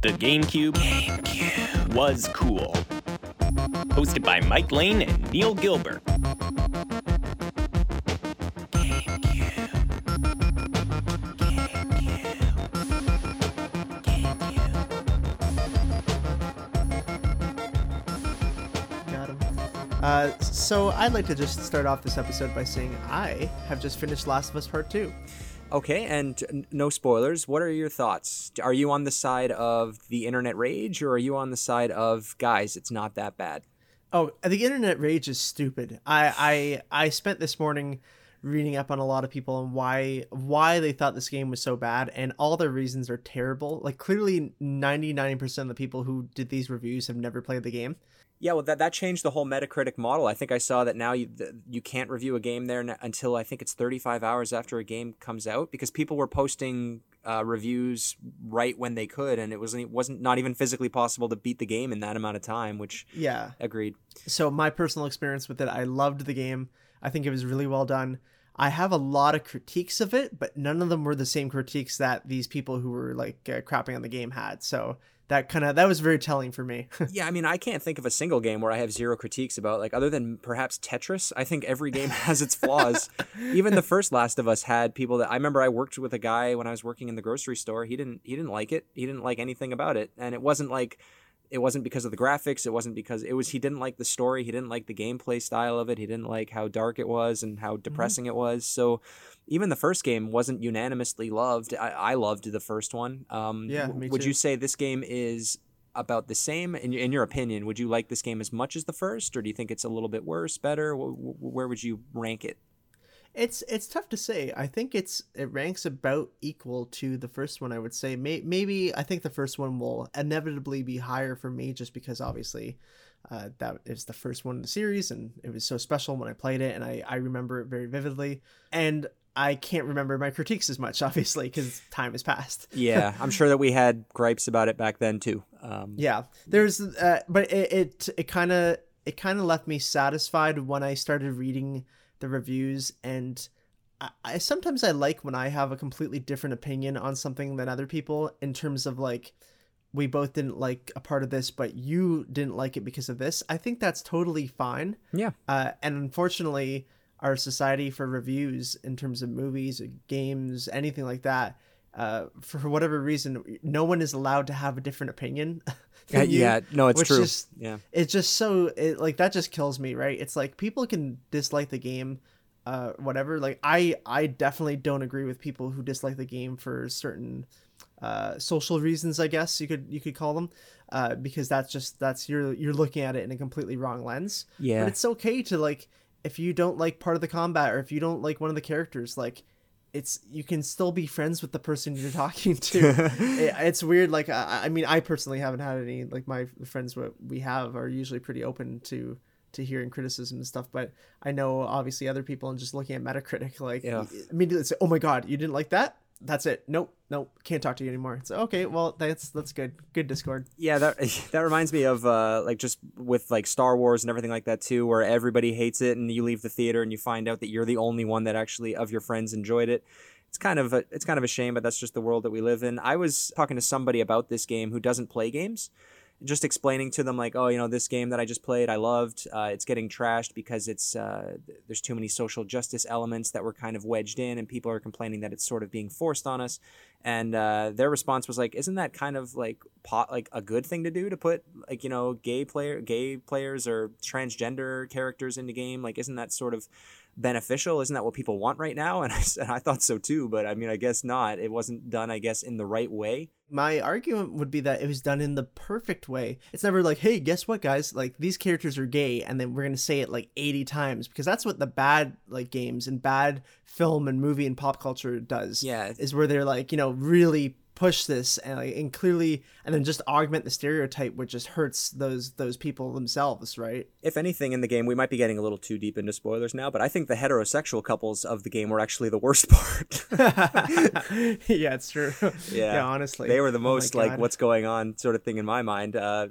The GameCube, GameCube was cool. Hosted by Mike Lane and Neil Gilbert. Uh, so I'd like to just start off this episode by saying I have just finished Last of Us Part Two. Okay, and no spoilers. What are your thoughts? Are you on the side of the internet rage or are you on the side of guys, it's not that bad? Oh, the internet rage is stupid. I I I spent this morning reading up on a lot of people and why why they thought this game was so bad and all their reasons are terrible. Like clearly 99% of the people who did these reviews have never played the game. Yeah, well, that, that changed the whole Metacritic model. I think I saw that now you th- you can't review a game there n- until I think it's 35 hours after a game comes out because people were posting uh, reviews right when they could, and it wasn't it wasn't not even physically possible to beat the game in that amount of time. Which Yeah. agreed. So my personal experience with it, I loved the game. I think it was really well done. I have a lot of critiques of it, but none of them were the same critiques that these people who were like uh, crapping on the game had. So that kind of that was very telling for me. Yeah, I mean, I can't think of a single game where I have zero critiques about, like, other than perhaps Tetris. I think every game has its flaws. Even the first Last of Us had people that I remember. I worked with a guy when I was working in the grocery store. He didn't he didn't like it. He didn't like anything about it, and it wasn't like it wasn't because of the graphics. It wasn't because it was he didn't like the story. He didn't like the gameplay style of it. He didn't like how dark it was and how depressing it was. So. Even the first game wasn't unanimously loved. I, I loved the first one. Um, Yeah, me would too. you say this game is about the same in, in your opinion would you like this game as much as the first or do you think it's a little bit worse better Wh- wh- where would you rank it It's it's tough to say. I think it's it ranks about equal to the first one. I would say May, maybe I think the first one will inevitably be higher for me just because obviously uh, that is the first one in the series and it was so special when I played it and I I remember it very vividly and I can't remember my critiques as much obviously because time has passed. yeah i'm sure that we had gripes about it back then too um, Yeah, there's, uh, but it it it kind of it kind of left me satisfied when I started reading the reviews, and I, I sometimes I like when I have a completely different opinion on something than other people in terms of like we both didn't like a part of this, but you didn't like it because of this. I think that's totally fine. yeah Uh, and unfortunately, our society for reviews in terms of movies, games, anything like that, uh, for whatever reason, no one is allowed to have a different opinion. yeah, you, yeah no it's true Just, yeah it's just so it, like that just kills me, right? It's like people can dislike the game, uh, whatever. Like I, I definitely don't agree with people who dislike the game for certain uh, social reasons. I guess you could you could call them, uh, because that's just that's you're you're looking at it in a completely wrong lens yeah but it's okay to like if you don't like part of the combat or if you don't like one of the characters like it's you can still be friends with the person you're talking to it, it's weird like I, I mean i personally haven't had any like my friends what we have are usually pretty open to to hearing criticism and stuff but i know obviously other people and just looking at metacritic like Yeah. immediately say oh my god you didn't like that that's it. Nope nope can't talk to you anymore. It's okay well that's that's good. Good discord. Yeah that that reminds me of uh like just with like Star Wars and everything like that too where everybody hates it and you leave the theater and you find out that you're the only one that actually of your friends enjoyed it. It's kind of a, it's kind of a shame but that's just the world that we live in. I was talking to somebody about this game who doesn't play games just explaining to them like oh you know this game that i just played i loved uh, it's getting trashed because it's uh, there's too many social justice elements that were kind of wedged in and people are complaining that it's sort of being forced on us. And uh, their response was like isn't that kind of like pot like a good thing to do to put like you know gay player gay players or transgender characters in the game? Like isn't that sort of beneficial? Isn't that what people want right now? And i said i thought so too but i mean i guess not. It wasn't done i guess in the right way my argument would be that it was done in the perfect way. It's never like, hey, guess what, guys? Like these characters are gay, and then we're gonna say it like eighty times because that's what the bad like games and bad film and movie and pop culture does. Yeah. is where they're like, you know, really push this and like and clearly and then just augment the stereotype, which just hurts those those people themselves, right? if anything in the game we might be getting a little too deep into spoilers now but i think the heterosexual couples of the game were actually the worst part yeah, it's true. Yeah. honestly, they were the Oh most like what's going on sort of thing in my mind uh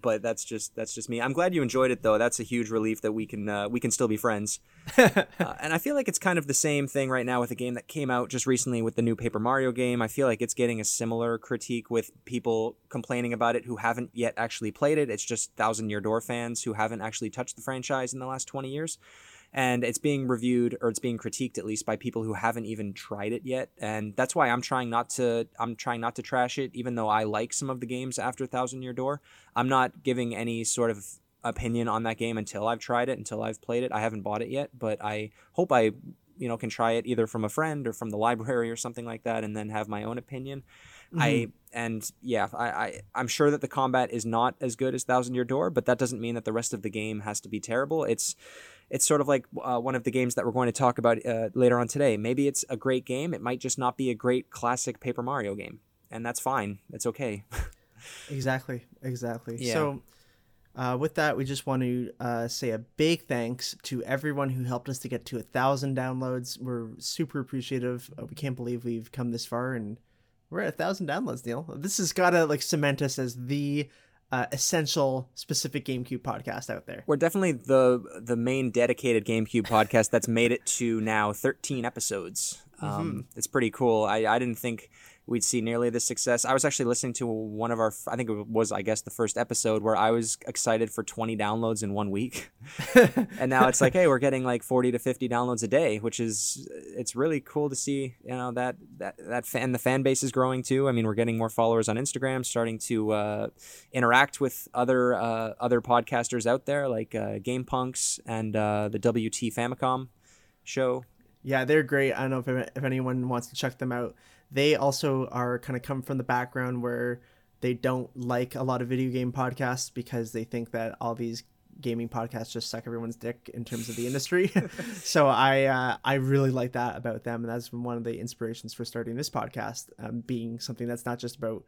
but that's just that's just me. I'm glad you enjoyed it though. That's a huge relief that we can uh, we can still be friends. uh, and I feel like it's kind of the same thing right now with a game that came out just recently with the new Paper Mario game. I feel like it's getting a similar critique with people complaining about it who haven't yet actually played it. It's just Thousand Year Door fans who haven't actually touched the franchise in the last 20 years and it's being reviewed or it's being critiqued at least by people who haven't even tried it yet. And that's why i'm trying not to i'm trying not to trash it even though i like some of the games after thousand year door. I'm not giving any sort of opinion on that game until i've tried it until i've played it. I haven't bought it yet but i hope i you know can try it either from a friend or from the library or something like that and then have my own opinion. Mm-hmm. i and yeah I, I i'm sure that the combat is not as good as thousand year door but that doesn't mean that the rest of the game has to be terrible. It's it's sort of like uh, one of the games that we're going to talk about uh, later on today. Maybe it's a great game. It might just not be a great classic Paper Mario game, and that's fine. It's okay. exactly. Exactly. Yeah. So. Uh, with that, we just want to uh, say a big thanks to everyone who helped us to get to a thousand downloads. We're super appreciative. Uh, we can't believe we've come this far, and we're at a thousand downloads, Neil. This has got to like cement us as the uh, essential specific GameCube podcast out there. We're definitely the the main dedicated GameCube podcast that's made it to now 13 episodes. Um, mm-hmm. It's pretty cool. I, I didn't think we'd see nearly this success. I was actually listening to one of our, I think it was, I guess, the first episode where I was excited for 20 downloads in one week. and now it's like, hey, we're getting like 40 to 50 downloads a day, which is, it's really cool to see, you know, that, that, that fan, the fan base is growing too. I mean, we're getting more followers on Instagram, starting to uh, interact with other, uh, other podcasters out there like uh, Game Punks and uh, the WT Famicom show. Yeah, they're great. I don't know if, if anyone wants to check them out they also are kind of come from the background where they don't like a lot of video game podcasts because they think that all these gaming podcasts just suck everyone's dick in terms of the industry. so I uh, I really like that about them, and that's one of the inspirations for starting this podcast, um, being something that's not just about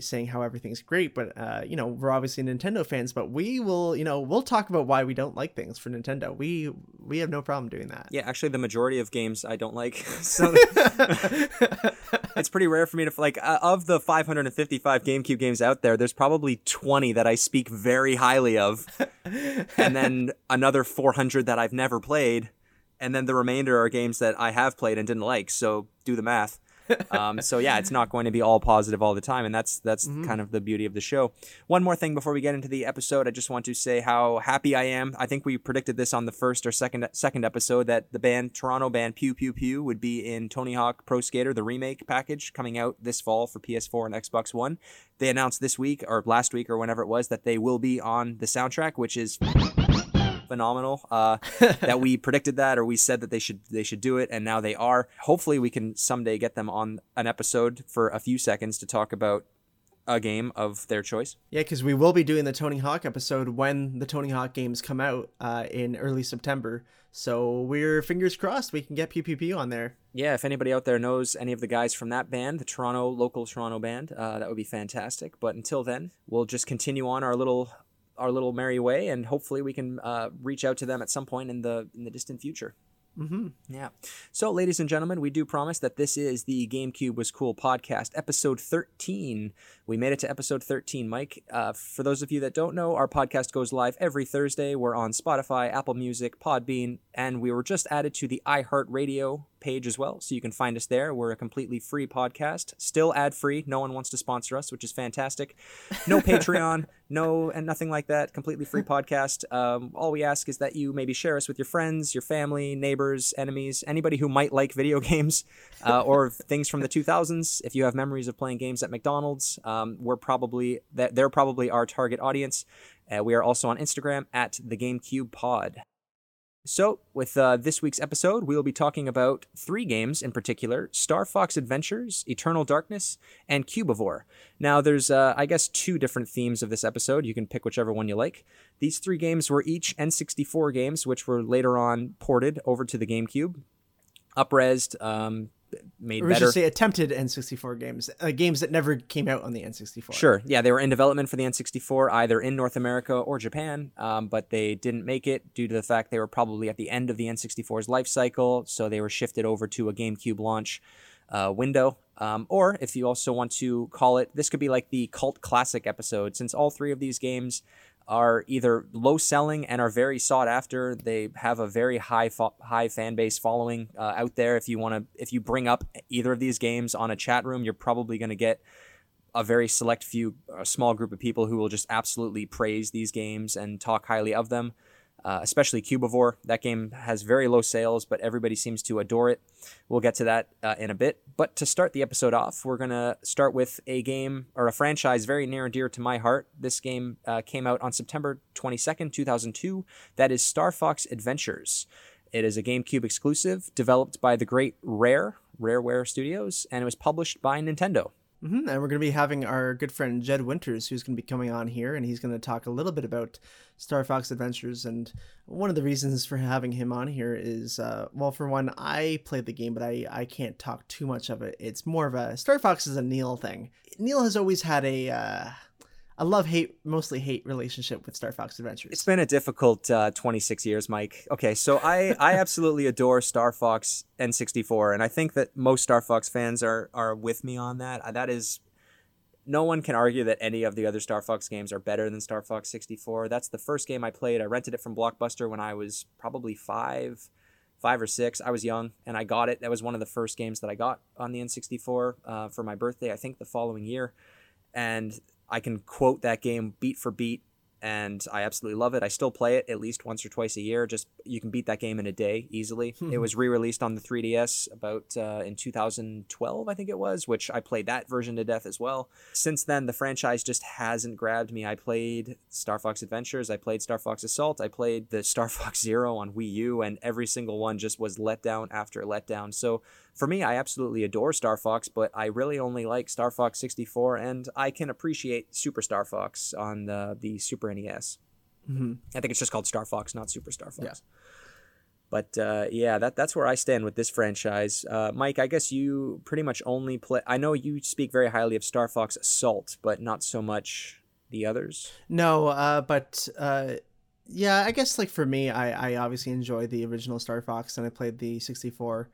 saying how everything's great, but uh, you know we're obviously Nintendo fans, but we will you know we'll talk about why we don't like things for Nintendo. We we have no problem doing that. Yeah, actually, the majority of games I don't like, so it's pretty rare for me to like uh, of the 555 GameCube games out there. There's probably 20 that I speak very highly of, and then another 400 that I've never played, and then the remainder are games that I have played and didn't like. So do the math um, so yeah, it's not going to be all positive all the time, and that's that's mm-hmm. kind of the beauty of the show. One more thing before we get into the episode, I just want to say how happy I am. I think we predicted this on the first or second second episode that the band Toronto band Pew Pew Pew would be in Tony Hawk Pro Skater the remake package coming out this fall for PS4 and Xbox One. They announced this week or last week or whenever it was that they will be on the soundtrack, which is phenomenal. Uh, that we predicted that or we said that they should they should do it, and now they are. Hopefully, we can someday get them on an episode for a few seconds to talk about a game of their choice. Yeah, because we will be doing the Tony Hawk episode when the Tony Hawk games come out uh, in early September. So we're fingers crossed we can get PPP on there. Yeah, if anybody out there knows any of the guys from that band, the Toronto local Toronto band, uh, that would be fantastic. But until then, we'll just continue on our little our little merry way, and hopefully we can uh, reach out to them at some point in the in the distant future. Mm-hmm. Yeah. So, ladies and gentlemen, we do promise that this is the GameCube was cool podcast, episode 13. We made it to episode 13, Mike. Uh, for those of you that don't know, our podcast goes live every Thursday. We're on Spotify, Apple Music, Podbean, and we were just added to the iHeartRadio page as well. So you can find us there. We're a completely free podcast, still ad free. No one wants to sponsor us, which is fantastic. No Patreon, no, and nothing like that. Completely free podcast. Um, all we ask is that you maybe share us with your friends, your family, neighbors, enemies, anybody who might like video games uh, or things from the 2000s. If you have memories of playing games at McDonald's, um, we're probably that they're probably our target audience. Uh, we are also on Instagram at the GameCube Pod. So, with uh, this week's episode, we will be talking about three games in particular Star Fox Adventures, Eternal Darkness, and Cubivore. Now, there's, uh, I guess, two different themes of this episode. You can pick whichever one you like. These three games were each N64 games, which were later on ported over to the GameCube. Upresed, um, made or better. say attempted N64 games, uh, games that never came out on the N64. Sure, yeah, they were in development for the N64 either in North America or Japan, um, but they didn't make it due to the fact they were probably at the end of the N64's life cycle, so they were shifted over to a GameCube launch. uh, window. Um, or if you also want to call it, this could be like the cult classic episode, since all three of these games are either low selling and are very sought after. They have a very high fo- high fan base following uh, out there. If you want to, if you bring up either of these games on a chat room, you're probably going to get a very select few, a small group of people who will just absolutely praise these games and talk highly of them uh, especially Cubivore. That game has very low sales, but everybody seems to adore it. We'll get to that uh, in a bit. But to start the episode off, we're going to start with a game or a franchise very near and dear to my heart. This game uh, came out on September 22nd, 2002. That is Star Fox Adventures. It is a GameCube exclusive developed by the great Rare, Rareware Studios, and it was published by Nintendo. Mm-hmm. And we're going to be having our good friend Jed Winters, who's going to be coming on here, and he's going to talk a little bit about Star Fox Adventures. And one of the reasons for having him on here is, uh, well, for one, I played the game, but I, I can't talk too much of it. It's more of a Star Fox is a Neil thing. Neil has always had a. Uh, a love hate, mostly hate relationship with Star Fox Adventures. It's been a difficult uh, 26 years, Mike. Okay, so I, I absolutely adore Star Fox N64, and I think that most Star Fox fans are are with me on that. Uh, that is, no one can argue that any of the other Star Fox games are better than Star Fox 64. That's the first game I played. I rented it from Blockbuster when I was probably five, five or six. I was young, and I got it. That was one of the first games that I got on the N64 uh, for my birthday. I think the following year, and I can quote that game beat for beat and I absolutely love it. I still play it at least once or twice a year. Just you can beat that game in a day easily. it was re-released on the 3DS about uh, in 2012, I think it was, which I played that version to death as well. Since then, the franchise just hasn't grabbed me. I played Star Fox Adventures, I played Star Fox Assault, I played the Star Fox Zero on Wii U, and every single one just was letdown after letdown. So for me, I absolutely adore Star Fox, but I really only like Star Fox 64, and I can appreciate Super Star Fox on the, the Super NES. Mm-hmm. I think it's just called Star Fox, not Super Star Fox. Yeah. But uh, yeah, that that's where I stand with this franchise. Uh, Mike, I guess you pretty much only play. I know you speak very highly of Star Fox Assault, but not so much the others. No, uh, but uh, yeah, I guess like for me, I, I obviously enjoy the original Star Fox, and I played the 64.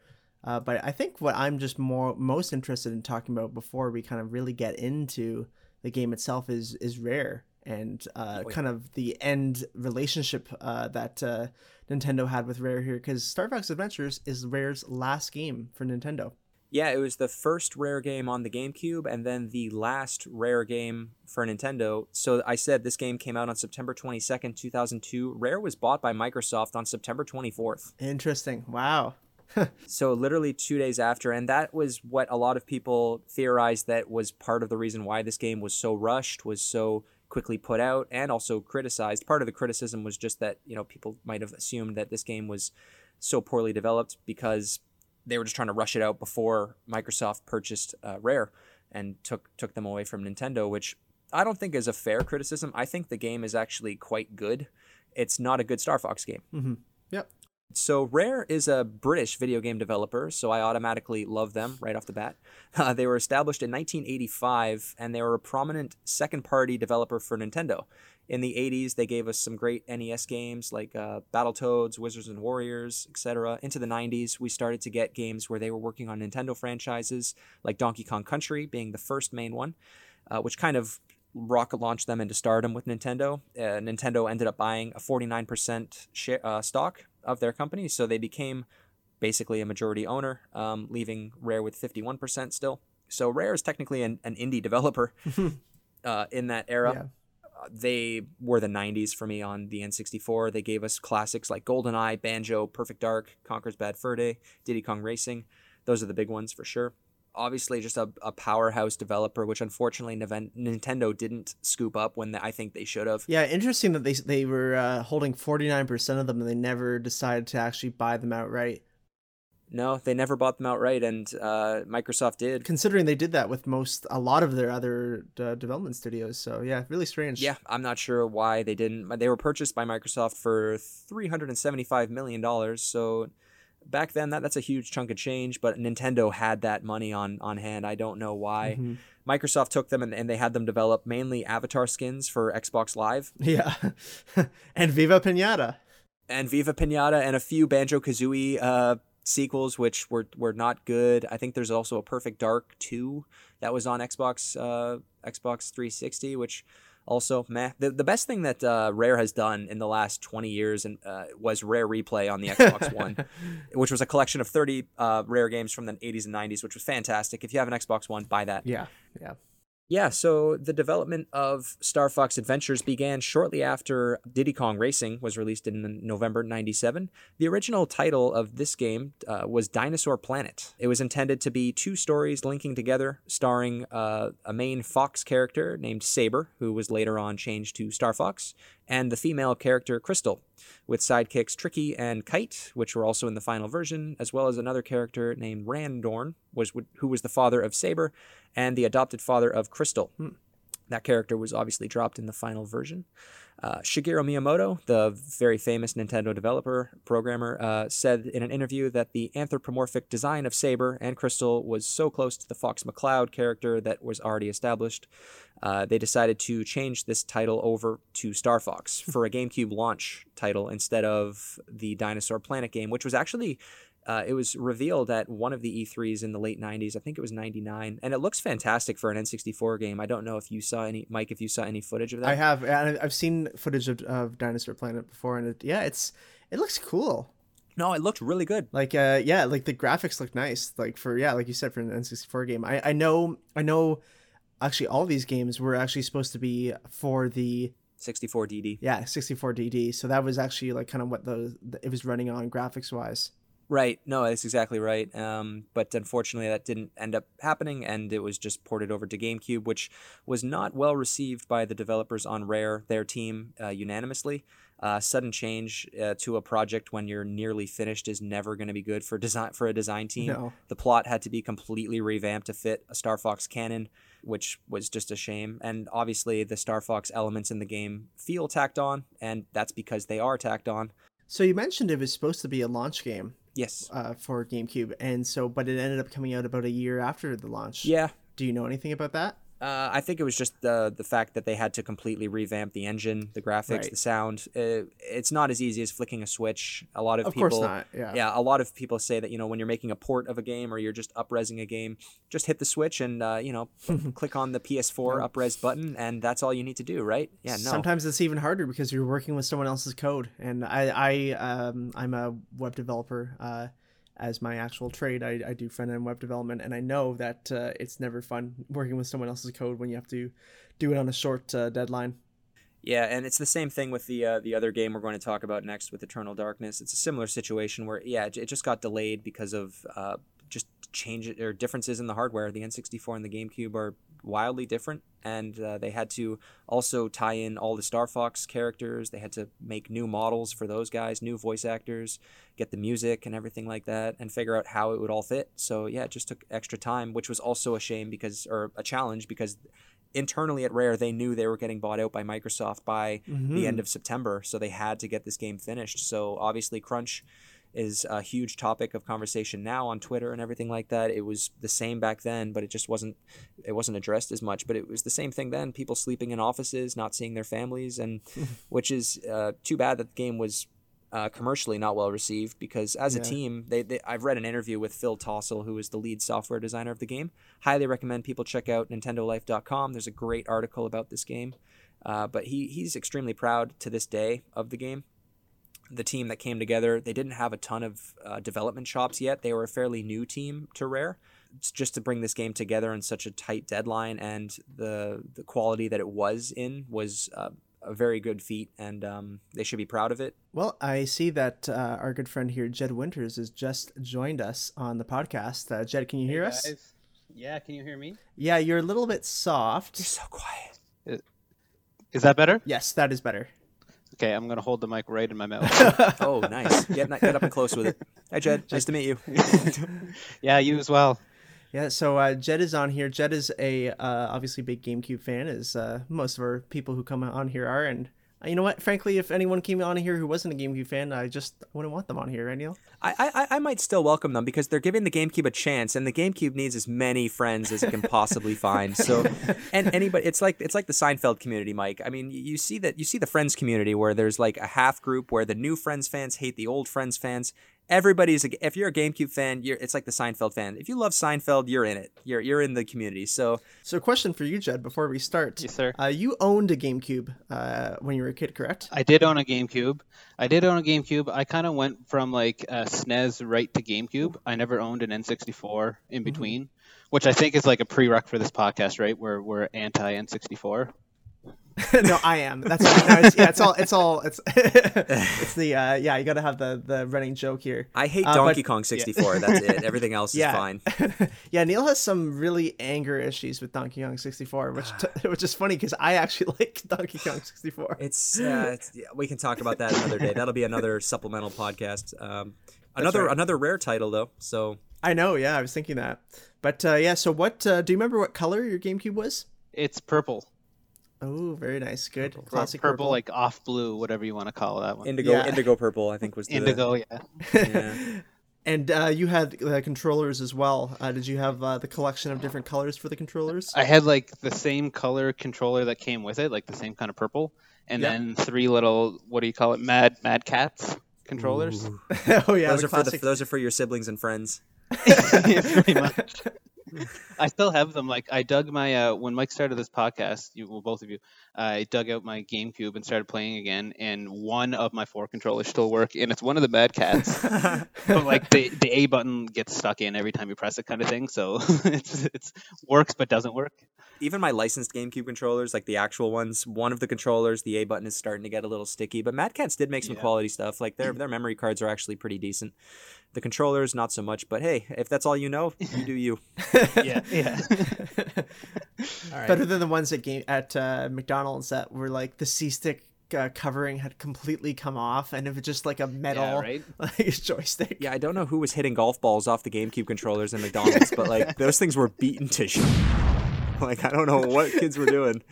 Uh, but I think what I'm just more most interested in talking about before we kind of really get into the game itself is is Rare and uh, kind of the end relationship uh, that uh, Nintendo had with Rare here, because Star Fox Adventures is Rare's last game for Nintendo. Yeah, it was the first Rare game on the GameCube, and then the last Rare game for Nintendo. So I said this game came out on September twenty second, two thousand two. Rare was bought by Microsoft on September twenty fourth. Interesting. Wow. So literally two days after, and that was what a lot of people theorized that was part of the reason why this game was so rushed, was so quickly put out, and also criticized. Part of the criticism was just that you know people might have assumed that this game was so poorly developed because they were just trying to rush it out before Microsoft purchased uh, Rare and took took them away from Nintendo, which I don't think is a fair criticism. I think the game is actually quite good. It's not a good Star Fox game. hmm Yep. So Rare is a British video game developer, so I automatically love them right off the bat. Uh, they were established in 1985, and they were a prominent second-party developer for Nintendo. In the 80s, they gave us some great NES games like uh, Battletoads, Wizards and Warriors, etc. Into the 90s, we started to get games where they were working on Nintendo franchises, like Donkey Kong Country being the first main one, uh, which kind of rocket launched them into stardom with Nintendo. Uh, Nintendo ended up buying a 49% share, uh, stock of their company, so they became basically a majority owner, um, leaving Rare with 51% still. So Rare is technically an, an indie developer uh, in that era. Yeah. Uh, They were the 90s for me on the N64. They gave us classics like GoldenEye, Banjo, Perfect Dark, Conker's Bad Fur Day, Diddy Kong Racing. Those are the big ones for sure. Obviously, just a, a powerhouse developer, which unfortunately Nintendo didn't scoop up when I think they should have. Yeah, interesting that they they were uh, holding forty nine percent of them, and they never decided to actually buy them outright. No, they never bought them outright, and uh, Microsoft did. Considering they did that with most a lot of their other uh, development studios, so yeah, really strange. Yeah, I'm not sure why they didn't. They were purchased by Microsoft for three hundred and seventy-five million dollars. So back then, that that's a huge chunk of change. But Nintendo had that money on on hand. I don't know why. Mhm. Microsoft took them and, and they had them develop mainly avatar skins for Xbox Live Yeah, and Viva Pinata. and Viva Pinata and a few Banjo Kazooie uh, sequels which were were not good. I think there's also a Perfect Dark 2 that was on Xbox uh, Xbox 360 which also meh. The, the best thing that uh, Rare has done in the last 20 years and uh, was Rare Replay on the Xbox One, which was a collection of 30 uh, Rare games from the 80s and 90s, which was fantastic. If you have an Xbox One, buy that. Yeah, yeah. Yeah, so the development of Star Fox Adventures began shortly after Diddy Kong Racing was released in November 97. The original title of this game uh, was Dinosaur Planet. It was intended to be two stories linking together, starring uh, a main Fox character named Saber, who was later on changed to Star Fox, and the female character Crystal, with sidekicks Tricky and Kite, which were also in the final version, as well as another character named Randorn, was who was the father of Saber and the adopted father of Crystal. Hmm. That character was obviously dropped in the final version. Uh, Shigeru Miyamoto, the very famous Nintendo developer programmer, uh, said in an interview that the anthropomorphic design of Saber and Crystal was so close to the Fox McCloud character that was already established. Uh, they decided to change this title over to Star Fox for a GameCube launch title instead of the Dinosaur Planet game, which was actually uh, it was revealed at one of the E3s in the late 90s. I think it was 99. And it looks fantastic for an N64 game. I don't know if you saw any, Mike, if you saw any footage of that. I have. I've seen footage of, of Dinosaur Planet before. And it, yeah, it's it looks cool. No, it looked really good. Like, uh, yeah, like the graphics look nice. Like for, yeah, like you said, for an N64 game. I, I know, I know actually all these games were actually supposed to be for the 64 DD. Yeah, 64 DD. So that was actually like kind of what the it was running on graphics wise. Right. No, that's exactly right. Um, but unfortunately, that didn't end up happening, and it was just ported over to GameCube, which was not well received by the developers on Rare, their team, uh, unanimously. Uh, sudden change uh, to a project when you're nearly finished is never going to be good for design for a design team. No. The plot had to be completely revamped to fit a Star Fox canon, which was just a shame. And obviously, the Star Fox elements in the game feel tacked on, and that's because they are tacked on. So you mentioned it was supposed to be a launch game. Yes. Uh, for GameCube, and so but it ended up coming out about a year after the launch. Yeah. Do you know anything about that? Uh, I think it was just the the fact that they had to completely revamp the engine, the graphics, Right. the sound. Uh, it's not as easy as flicking a switch. A lot of, Of people. Yeah. yeah, a lot of people say that you know when you're making a port of a game or you're just upresing a game, just hit the switch and uh, you know click on the PS4 upres button, and that's all you need to do, right? Yeah, no. Sometimes it's even harder because you're working with someone else's code, and I, I, um, I'm a web developer. Uh, as my actual trade, I, I do front end web development, and I know that uh, it's never fun working with someone else's code when you have to do it on a short uh, deadline. Yeah, and it's the same thing with the uh, the other game we're going to talk about next with Eternal Darkness. It's a similar situation where yeah, it just got delayed because of uh, just change or differences in the hardware. The N64 and the GameCube are wildly different, and uh, they had to also tie in all the Star Fox characters. They had to make new models for those guys, new voice actors, get the music and everything like that, and figure out how it would all fit. So yeah, it just took extra time, which was also a shame because or a challenge because internally at Rare, they knew they were getting bought out by Microsoft by the end of September, so they had to get this game finished. So obviously, crunch is a huge topic of conversation now on Twitter and everything like that. It was the same back then, but it just wasn't it wasn't addressed as much. But it was the same thing then. People sleeping in offices, not seeing their families, and which is uh, too bad that the game was. Uh, commercially not well received because as a team they, they I've read an interview with Phil Tossell who is the lead software designer of the game highly recommend people check out nintendolife.com there's a great article about this game uh, but he he's extremely proud to this day of the game the team that came together they didn't have a ton of uh, development shops yet they were a fairly new team to rare It's just to bring this game together in such a tight deadline and the the quality that it was in was uh, a very good feat and um, they should be proud of it Well, I see that uh, our good friend here, Jed Winters, has just joined us on the podcast. Uh, Jed, can you hear us? Guys, Yeah, can you hear me? Yeah, you're a little bit soft. you're so quiet Is that better? Yes, that is better. Okay, I'm gonna hold the mic right in my mouth. oh nice get, get up and close with it hi jed nice to meet you yeah, you as well. Yeah, so uh, Jed is on here. Jed is a uh, obviously big GameCube fan, as uh, most of our people who come on here are. And Uh, you know what? Frankly, if anyone came on here who wasn't a GameCube fan, I just wouldn't want them on here, right, Neil? I, I I might still welcome them because they're giving the GameCube a chance, and the GameCube needs as many friends as it can possibly find. So, and anybody, it's like it's like the Seinfeld community, Mike. I mean, you- you see that you see the Friends community where there's like a half group where the new Friends fans hate the old Friends fans. Everybody's a, if you're a GameCube fan, you're it's like the Seinfeld fan. If you love Seinfeld, you're in it. You're you're in the community. So So, question for you, Jed, before we start. Yes, sir. Uh, you owned a GameCube uh, when you were a kid, correct? I did own a GameCube. I did own a GameCube. I kind of went from like uh, SNES right to GameCube. I never owned an N64 in between, which I think is like a prereq for this podcast, right? Where we're anti N64. no, I am. That's no, it's, yeah. It's all. It's all. It's it's the uh, yeah. You got to have the the running joke here. I hate Uh, Donkey but- Kong 64. That's it. Everything else is fine. yeah, Neil has some really anger issues with Donkey Kong 64, which t- which is funny because I actually like Donkey Kong 64. It's, uh, it's yeah, we can talk about that another day. That'll be another supplemental podcast. Um, another right. another rare title though. So I know. Yeah, I was thinking that. But uh, yeah, so what? Uh, do you remember what color your GameCube was? It's purple. Oh, very nice. Good. Or Classic purple, like off blue, whatever you want to call that one. indigo Yeah. indigo purple I think was the Indigo, yeah. Yeah. And uh, you had uh, controllers as well. Uh, did you have uh, the collection of different colors for the controllers? I had like the same color controller that came with it, like the same kind of purple, and Yeah. then three little what do you call it, Mad Mad Catz controllers. Oh yeah, those the are for the, those are for your siblings and friends. Pretty much. I still have them. Like I dug my uh, when Mike started this podcast, you well both of you, I dug out my GameCube and started playing again, and one of my four controllers still work, and it's one of the Mad Catz. but like the the A button gets stuck in every time you press it, kind of thing. So it's it's works but doesn't work. Even my licensed GameCube controllers, like the actual ones, one of the controllers, the A button is starting to get a little sticky. But Mad Catz did make some Yeah. quality stuff. Like their their memory cards are actually pretty decent. The controllers, not so much. But hey, if that's all you know, you do you. Yeah, yeah. Better than the ones at game at uh, McDonald's that were like the C stick uh, covering had completely come off, and it was just like a metal Yeah, right? like joystick. Yeah, I don't know who was hitting golf balls off the GameCube controllers in McDonald's, but like those things were beaten to shit. Like I don't know what kids were doing.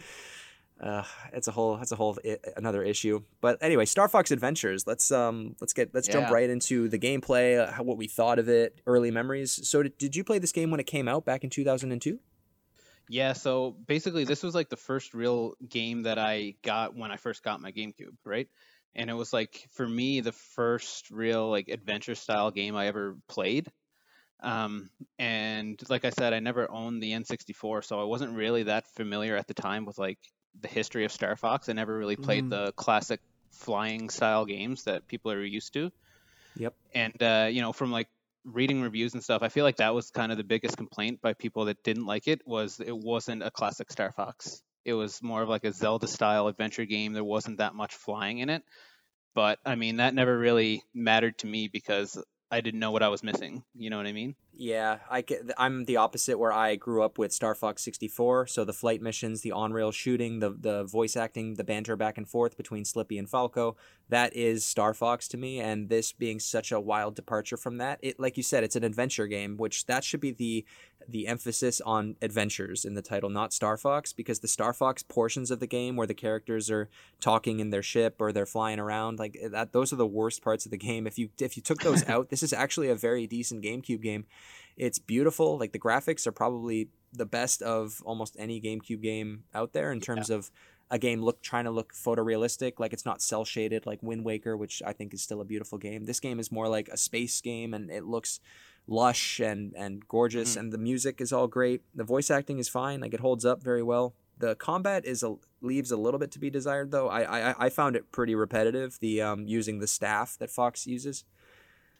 Uh, it's a whole that's a whole I- another issue. But anyway, Star Fox Adventures. Let's um let's get let's jump right into the gameplay, uh, how, what we thought of it, early memories. So did, did you play this game when it came out back in 2002? Yeah, so basically this was like the first real game that I got when I first got my GameCube, right? And it was like for me the first real like adventure style game I ever played. Um, and like I said, I never owned the N64, so I wasn't really that familiar at the time with like the history of Star Fox. I never really played Mhm. the classic flying style games that people are used to. Yep. And uh, you know, from like reading reviews and stuff, I feel like that was kind of the biggest complaint by people that didn't like it was it wasn't a classic Star Fox. It was more of like a Zelda style adventure game. There wasn't that much flying in it. But I mean, that never really mattered to me because I didn't know what I was missing. You know what I mean? Yeah, I get, I'm the opposite where I grew up with Star Fox 64, so the flight missions, the on-rail shooting, the the voice acting, the banter back and forth between Slippy and Falco, that is Star Fox to me and this being such a wild departure from that. It like you said, it's an adventure game, which that should be the the emphasis on adventures in the title, not Star Fox, because the Star Fox portions of the game where the characters are talking in their ship or they're flying around, like eh, that those are the worst parts of the game. If you if you took those out, this is actually a very decent GameCube game. It's beautiful. Like the graphics are probably the best of almost any GameCube game out there in terms of a game look trying to look photorealistic. Like it's not cel shaded like Wind Waker, which I think is still a beautiful game. This game is more like a space game, and it looks lush and and gorgeous, and the music is all great. The voice acting is fine. Like it holds up very well. The combat is a leaves a little bit to be desired though. I I, I found it pretty repetitive. The um using the staff that Fox uses.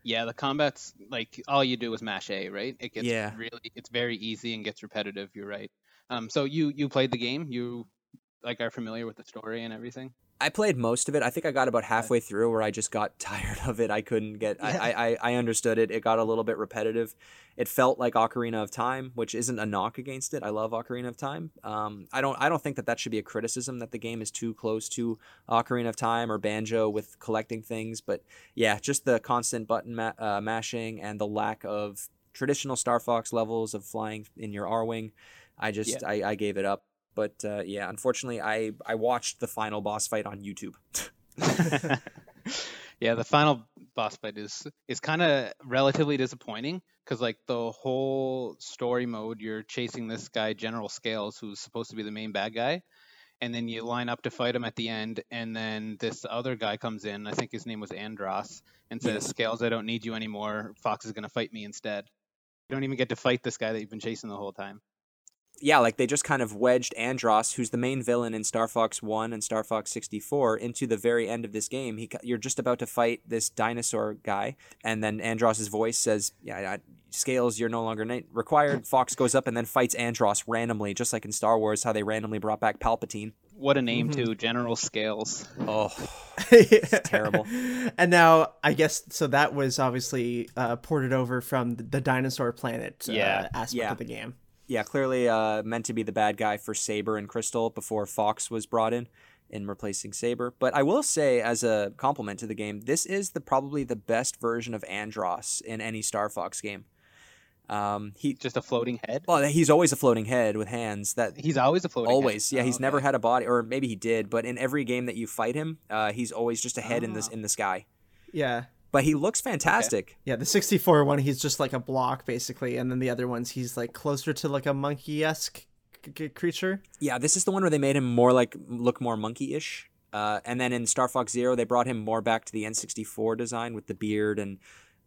Yeah, the combat's like all you do is mash A, right? It gets Yeah. really it's very easy and gets repetitive, you're right. Um so you you played the game, you like are familiar with the story and everything? I played most of it. I think I got about halfway through where I just got tired of it. I couldn't get. I, I I I understood it. It got a little bit repetitive. It felt like Ocarina of Time, which isn't a knock against it. I love Ocarina of Time. Um, I don't I don't think that that should be a criticism that the game is too close to Ocarina of Time or Banjo with collecting things. But yeah, just the constant button ma- uh, mashing and the lack of traditional Star Fox levels of flying in your Arwing. I just I, I gave it up. But uh, yeah, unfortunately, I I watched the final boss fight on YouTube. yeah, the final boss fight is is kind of relatively disappointing because like the whole story mode, you're chasing this guy General Scales, who's supposed to be the main bad guy, and then you line up to fight him at the end, and then this other guy comes in. I think his name was Andross, and says, Yes. "Scales, I don't need you anymore. Fox is going to fight me instead." You don't even get to fight this guy that you've been chasing the whole time. Yeah, like they just kind of wedged Andross, who's the main villain in Star Fox 1 and Star Fox 64, into the very end of this game. He, you're just about to fight this dinosaur guy, and then Andross's voice says, Yeah, I, Scales, you're no longer na- required. Fox goes up and then fights Andross randomly, just like in Star Wars, how they randomly brought back Palpatine. What a name Mhm. too, General Scales. Oh, it's terrible. And now I guess so that was obviously uh, ported over from the, the dinosaur planet uh, Yeah. aspect Yeah. of the game. Yeah, clearly uh, meant to be the bad guy for Saber and Crystal before Fox was brought in in replacing Saber. But I will say, as a compliment to the game, this is the probably the best version of Andross in any Star Fox game. Um, he Just a floating head. well, he's always a floating head with hands. That He's always a floating. head. always, yeah, Oh, he's okay. never had a body, or maybe he did, but in every game that you fight him, uh, he's always just a head in this Ah. in the sky. Yeah. But he looks fantastic. Yeah, the 64 one, he's just like a block basically, and then the other ones, he's like closer to like a monkey esque c- c- creature. Yeah, this is the one where they made him more like look more monkey-ish. Uh, and then in Star Fox Zero, they brought him more back to the N64 design with the beard and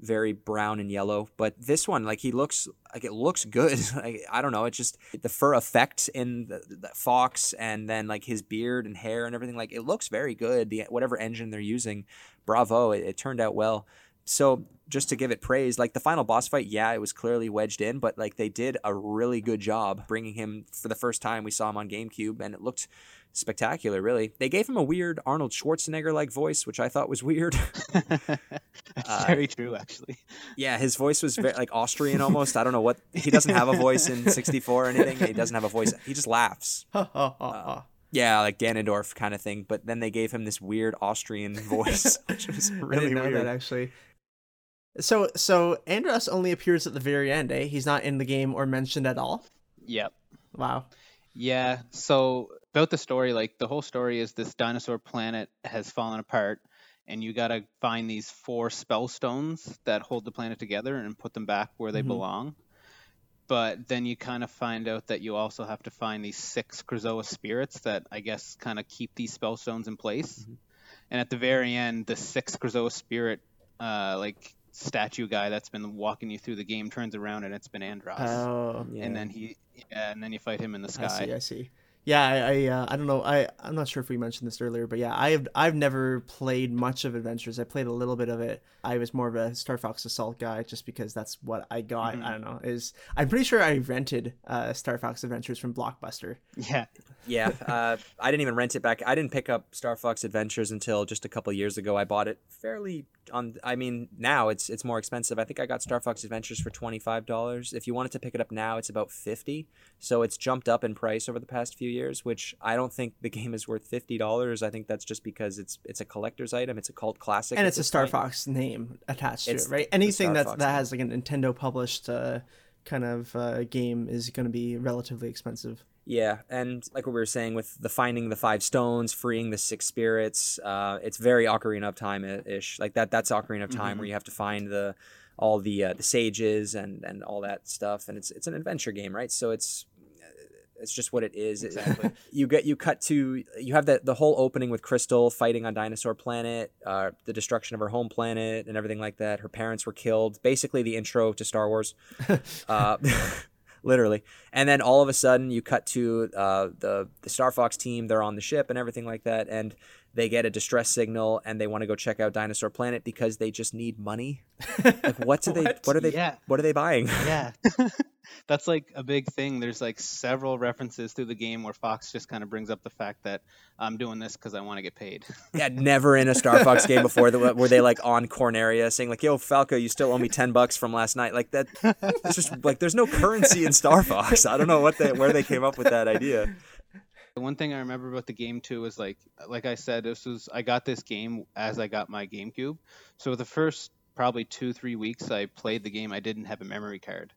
very brown and yellow. But this one, like he looks like it looks good. like, I don't know, it's just the fur effect in the, the Fox, and then like his beard and hair and everything. Like it looks very good. The whatever engine they're using, bravo! It, it turned out well. So just to give it praise, like the final boss fight, yeah, it was clearly wedged in, but like they did a really good job bringing him for the first time. We saw him on GameCube, and it looked spectacular. Really, they gave him a weird Arnold Schwarzenegger like voice, which I thought was weird. Uh, very true, actually. yeah, his voice was very, like Austrian almost. I don't know what he doesn't have a voice in '64 or anything. He doesn't have a voice. He just laughs. Ha. Yeah, like Ganondorf kind of thing. But then they gave him this weird Austrian voice, which was I really didn't know weird. that actually. So so Andross only appears at the very end, eh? He's not in the game or mentioned at all. Yep. Wow. Yeah. So about the story, like the whole story is this dinosaur planet has fallen apart, and you gotta find these four spell stones that hold the planet together and put them back where they Mhm. belong. But then you kind of find out that you also have to find these six Krazoa spirits that I guess kind of keep these spell stones in place. Mhm. And at the very end, the sixth Krazoa spirit, uh, like statue guy that's been walking you through the game, turns around and it's been Andross. Oh, Yeah. And then he, yeah, and then you fight him in the sky. I sky. see. I see. Yeah, I I, uh, I don't know. I I'm not sure if we mentioned this earlier, but yeah, I've I've never played much of Adventures. I played a little bit of it. I was more of a Star Fox Assault guy, just because that's what I got. Mhm. I don't know. Is I'm pretty sure I rented uh, Star Fox Adventures from Blockbuster. Yeah. Yeah, uh, I didn't even rent it back. I didn't pick up Star Fox Adventures until just a couple years ago. I bought it fairly on. I mean, now it's it's more expensive. I think I got Star Fox Adventures for twenty five dollars. If you wanted to pick it up now, it's about fifty. So it's jumped up in price over the past few years, which I don't think the game is worth fifty dollars. I think that's just because it's it's a collector's item. It's a cult classic, and it's a Star point. Fox name attached to it, right? Anything that that has like a Nintendo published uh, kind of uh, game is going to be relatively expensive. Yeah, and like what we were saying with the finding the five stones, freeing the six spirits, uh, it's very Ocarina of Time ish. Like that. That's Ocarina of Time Mhm. where you have to find the all the uh, the sages and and all that stuff, and it's it's an adventure game, right? So it's it's just what it is. Exactly. you get you cut to you have the the whole opening with Crystal fighting on Dinosaur Planet, uh, the destruction of her home planet, and everything like that. Her parents were killed. Basically, the intro to Star Wars uh, literally. And then all of a sudden, you cut to uh, the the Star Fox team. They're on the ship and everything like that, and they get a distress signal and they want to go check out Dinosaur Planet because they just need money. Like, what do they? What? What are they? Yeah. What are they buying? Yeah. That's like a big thing. There's like several references through the game where Fox just kind of brings up the fact that I'm doing this because I want to get paid. yeah, never in a Star Fox game before that were they like on Corneria saying like, "Yo, Falco, you still owe me ten bucks from last night." Like that. It's just like there's no currency in Star Fox. I don't know what they where they came up with that idea. The one thing I remember about the game too is like like I said, this was I got this game as I got my GameCube. So the first probably two, three weeks I played the game, I didn't have a memory card.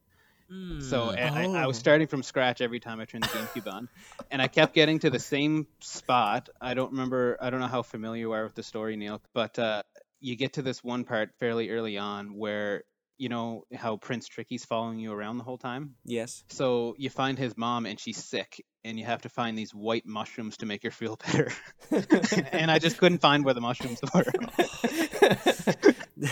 So and I, I was Oh. starting from scratch every time I turned the GameCube on, and I kept getting to the same spot. I don't remember. I don't know how familiar you are with the story, Neil, but uh, you get to this one part fairly early on where you know how Prince Tricky's following you around the whole time. yes. So you find his mom and she's sick, and you have to find these white mushrooms to make her feel better. and I just couldn't find where the mushrooms were.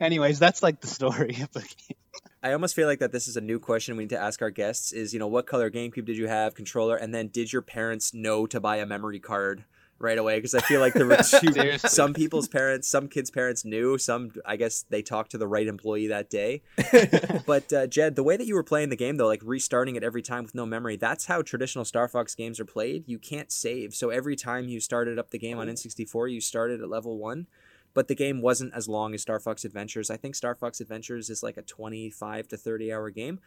Anyways, that's like the story of the game. I almost feel like that this is a new question we need to ask our guests is, you know, what color GameCube did you have, controller, and then did your parents know to buy a memory card right away? Because I feel like there were two, some people's parents, some kids' parents knew, some, I guess they talked to the right employee that day. but uh, Jed, the way that you were playing the game, though, like restarting it every time with no memory, that's how traditional Star Fox games are played. You can't save. So every time you started up the game on N64, you started at level one but the game wasn't as long as Star Fox Adventures. I think Star Fox Adventures is like a 25 to 30 hour game,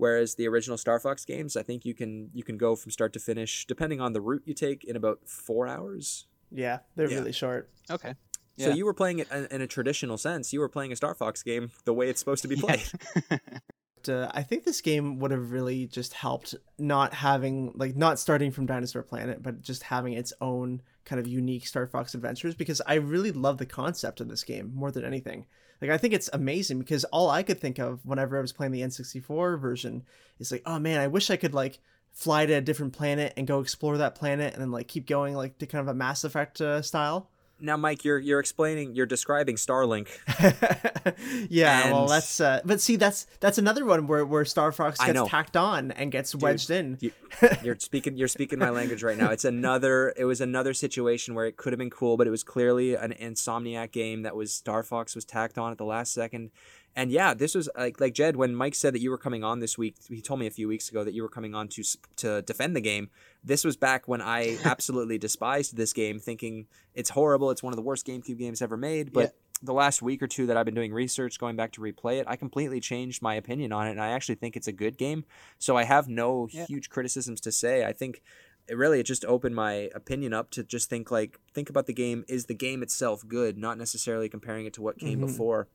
whereas the original Star Fox games, I think you can you can go from start to finish depending on the route you take in about 4 hours. yeah, they're Yeah. really short. Okay. Yeah. So you were playing it in, in a traditional sense. You were playing a Star Fox game the way it's supposed to be played. uh, I think this game would have really just helped not having like not starting from Dinosaur Planet, but just having its own kind of unique Star Fox adventures because I really love the concept of this game more than anything. Like I think it's amazing because all I could think of whenever I was playing the N64 version is like, oh man, I wish I could like fly to a different planet and go explore that planet and then like keep going like to kind of a Mass Effect uh, style. Now, Mike, you're you're explaining, you're describing Starlink. yeah, well, And- that's uh, but see, that's that's another one where where Star Fox gets tacked on and gets wedged in. You, you're speaking you're speaking my language right now. It's another it was another situation where it could have been cool, but it was clearly an Insomniac game that was Star Fox was tacked on at the last second. And yeah, this was like like Jed when Mike said that you were coming on this week. He told me a few weeks ago that you were coming on to to defend the game. This was back when I absolutely despised this game, thinking it's horrible. It's one of the worst GameCube games ever made. But Yeah. the last week or two that I've been doing research, going back to replay it, I completely changed my opinion on it, and I actually think it's a good game. So I have no Yeah. huge criticisms to say. I think it really it just opened my opinion up to just think like think about the game. Is the game itself good? Not necessarily comparing it to what came Mhm. before.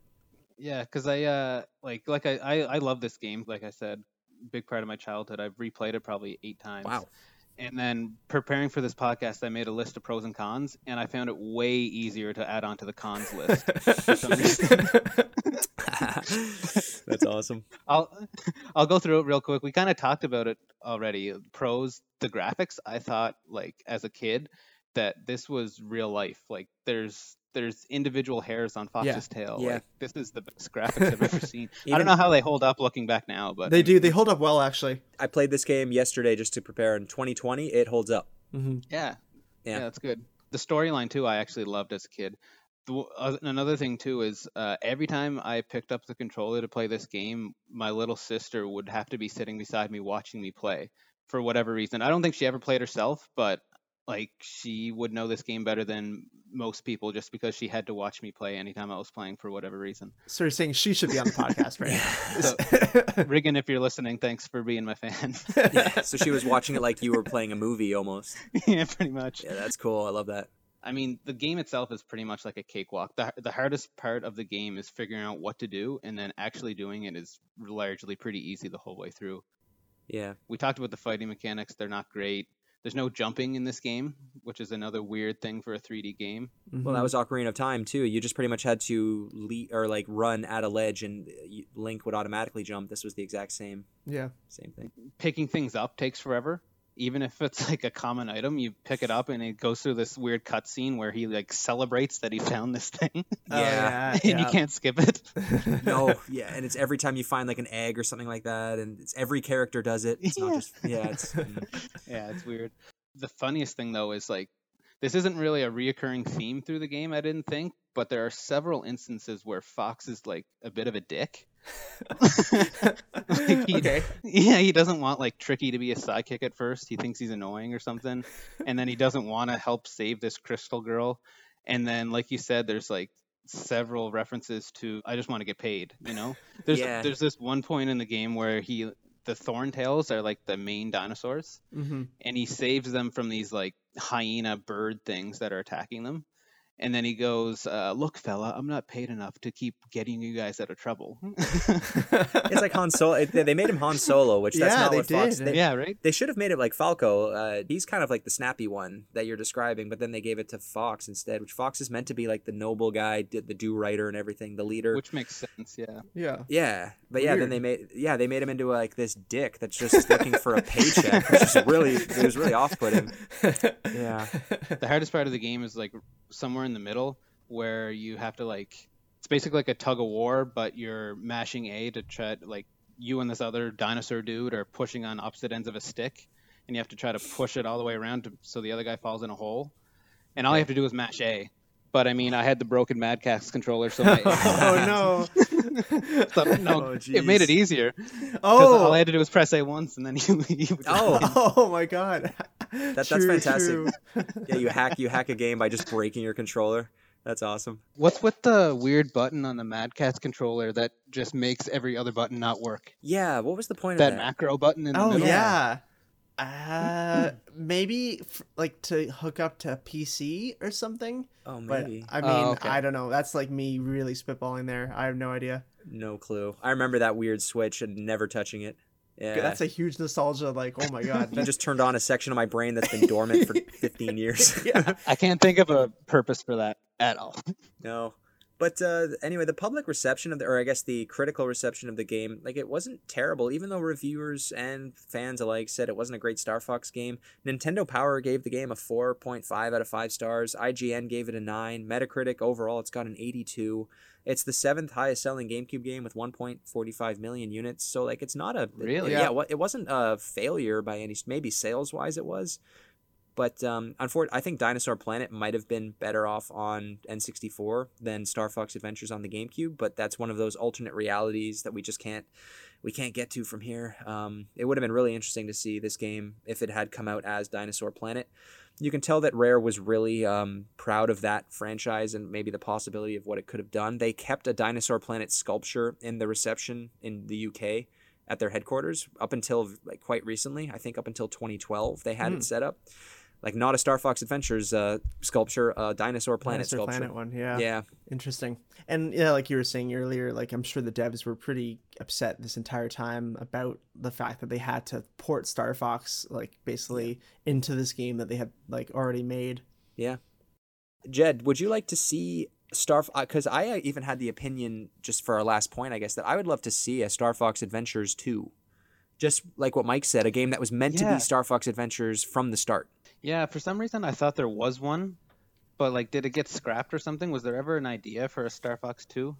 Yeah, because I uh like like I, I I love this game. Like I said, big part of my childhood. I've replayed it probably eight times. Wow. And then preparing for this podcast, I made a list of pros and cons, and I found it way easier to add on to the cons list. for some reason. That's awesome. I'll I'll go through it real quick. We kind of talked about it already. Pros, the graphics. I thought like as a kid that this was real life. Like there's there's individual hairs on Fox's tail. Yeah. Like this is the best graphics I've ever seen. I don't know how they hold up looking back now, but they do. They hold up well, actually. I played this game yesterday just to prepare. In 2020, it holds up. hmm Yeah. Yeah. Yeah, that's good. The storyline too, I actually loved as a kid. The, uh, another thing too is uh, every time I picked up the controller to play this game, my little sister would have to be sitting beside me watching me play for whatever reason. I don't think she ever played herself, but like she would know this game better than most people just because she had to watch me play anytime I was playing for whatever reason. So you're saying she should be on the podcast right now. Riggin, if you're listening, thanks for being my fan. Yeah. so she was watching it like you were playing a movie almost. yeah, pretty much. Yeah, that's cool. I love that. I mean, the game itself is pretty much like a cakewalk. The, the hardest part of the game is figuring out what to do, and then actually doing it is largely pretty easy the whole way through. Yeah. We talked about the fighting mechanics, they're not great. There's no jumping in this game, which is another weird thing for a 3D game. Well, that mhm. was Ocarina of Time too. You just pretty much had to leap or like run at a ledge, and uh, Link would automatically jump. This was the exact same yeah. same thing. Picking things up takes forever. Even if it's like a common item, you pick it up and it goes through this weird cutscene where he like celebrates that he found this thing, Oh, yeah. and you can't skip it. No, yeah, and it's every time you find like an egg or something like that, and it's every character does it. It's not Yeah. just yeah. It's mm. yeah, it's weird. The funniest thing though is like this isn't really a reoccurring theme through the game, I didn't think, but there are several instances where Fox is like a bit of a dick. Like, he- okay. Yeah, he doesn't want like Tricky to be a sidekick at first. He thinks he's annoying or something, and then he doesn't want to help save this crystal girl. And then, like you said, there's like several references to I just want to get paid. You know, there's Yeah. there's this one point in the game where he the Thorntails are like the main dinosaurs, hmm and he saves them from these like hyena bird things that are attacking them. And then he goes, uh, "Look, fella, I'm not paid enough to keep getting you guys out of trouble." It's like Han Solo. They made him Han Solo, which that's Yeah, not they what Fox. did. They, yeah, right. they should have made it like Falco. Uh, he's kind of like the snappy one that you're describing, but then they gave it to Fox instead, which Fox is meant to be like the noble guy, did the do writer and everything, the leader. Which makes sense. Yeah. yeah. yeah, but yeah, then they made yeah they made him into like this dick that's just looking for a paycheck, which is really it was really off putting. Yeah. The hardest part of the game is like somewhere in the middle where you have to like it's basically like a tug of war, but you're mashing A to try like you and this other dinosaur dude are pushing on opposite ends of a stick, and you have to try to push it all the way around to, so the other guy falls in a hole. And all you have to do is mash A. But I mean, I had the broken Mad Catz controller, so my oh no. so, no, Oh, it made it easier. 'Cause oh. all I Oh. had to do was press A once, and then you. you would just Oh. Oh my god. that's True, fantastic. true. Yeah, you hack you hack a game by just breaking your controller. That's awesome. What's with the weird button on the Mad Catz controller that just makes every other button not work? Yeah, what was the point That of that? macro button in the Oh middle. yeah. Uh, maybe f- like to hook up to PC or something. oh, But maybe. I mean, Oh, okay. I don't know. That's like me really spitballing there. I have no idea. No clue. I remember that weird switch and never touching it. Yeah. That's a huge nostalgia. Like, oh my god. you just turned on a section of my brain that's been dormant for 15 years. yeah. I can't think of a purpose for that at all. no. But uh, anyway, the public reception of the, or I guess the critical reception of the game, like it wasn't terrible, even though reviewers and fans alike said it wasn't a great Star Fox game. Nintendo Power gave the game a 4.5 out of 5 stars. IGN gave it a 9. Metacritic overall, it's got an 82. It's the seventh highest selling GameCube game with 1.45 million units. So like, it's not a Really? yeah. Yeah. it wasn't a failure by any maybe sales wise it was, but um, unfortunately, I think Dinosaur Planet might have been better off on N64 than Star Fox Adventures on the GameCube. But that's one of those alternate realities that we just can't we can't get to from here. Um, it would have been really interesting to see this game if it had come out as Dinosaur Planet. You can tell that Rare was really um, proud of that franchise and maybe the possibility of what it could have done. They kept a Dinosaur Planet sculpture in the reception in the UK at their headquarters up until like quite recently. I think up until 2012 they had Hmm. it set up. Like not a Star Fox Adventures uh, sculpture, a Dinosaur Planet Dinosaur sculpture. Planet one. Yeah. Yeah, Interesting. And yeah, like you were saying earlier, like I'm sure the devs were pretty upset this entire time about the fact that they had to port Star Fox like basically into this game that they had like already made. yeah. Jed, would you like to see Star? Because I uh, even had the opinion, just for our last point, I guess, that I would love to see a Star Fox Adventures two, just like what Mike said, a game that was meant to be Star Fox Adventures from the start. Yeah, for some reason I thought there was one, but like, did it get scrapped or something? Was there ever an idea for a Star Fox 2?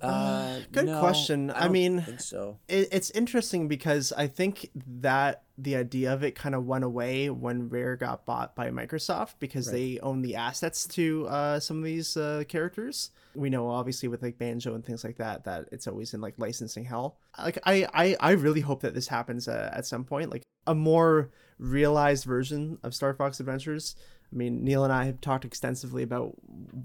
Uh, good no, question. I don't mean- so. It, it's interesting because I think that the idea of it kind of went away when Rare got bought by Microsoft because Right. they own the assets to uh, some of these uh, characters. We know obviously with like Banjo and things like that that it's always in like licensing hell. Like I I, I really hope that this happens uh, at some point, like a more realized version of Star Fox Adventures. I mean, Neil and I have talked extensively about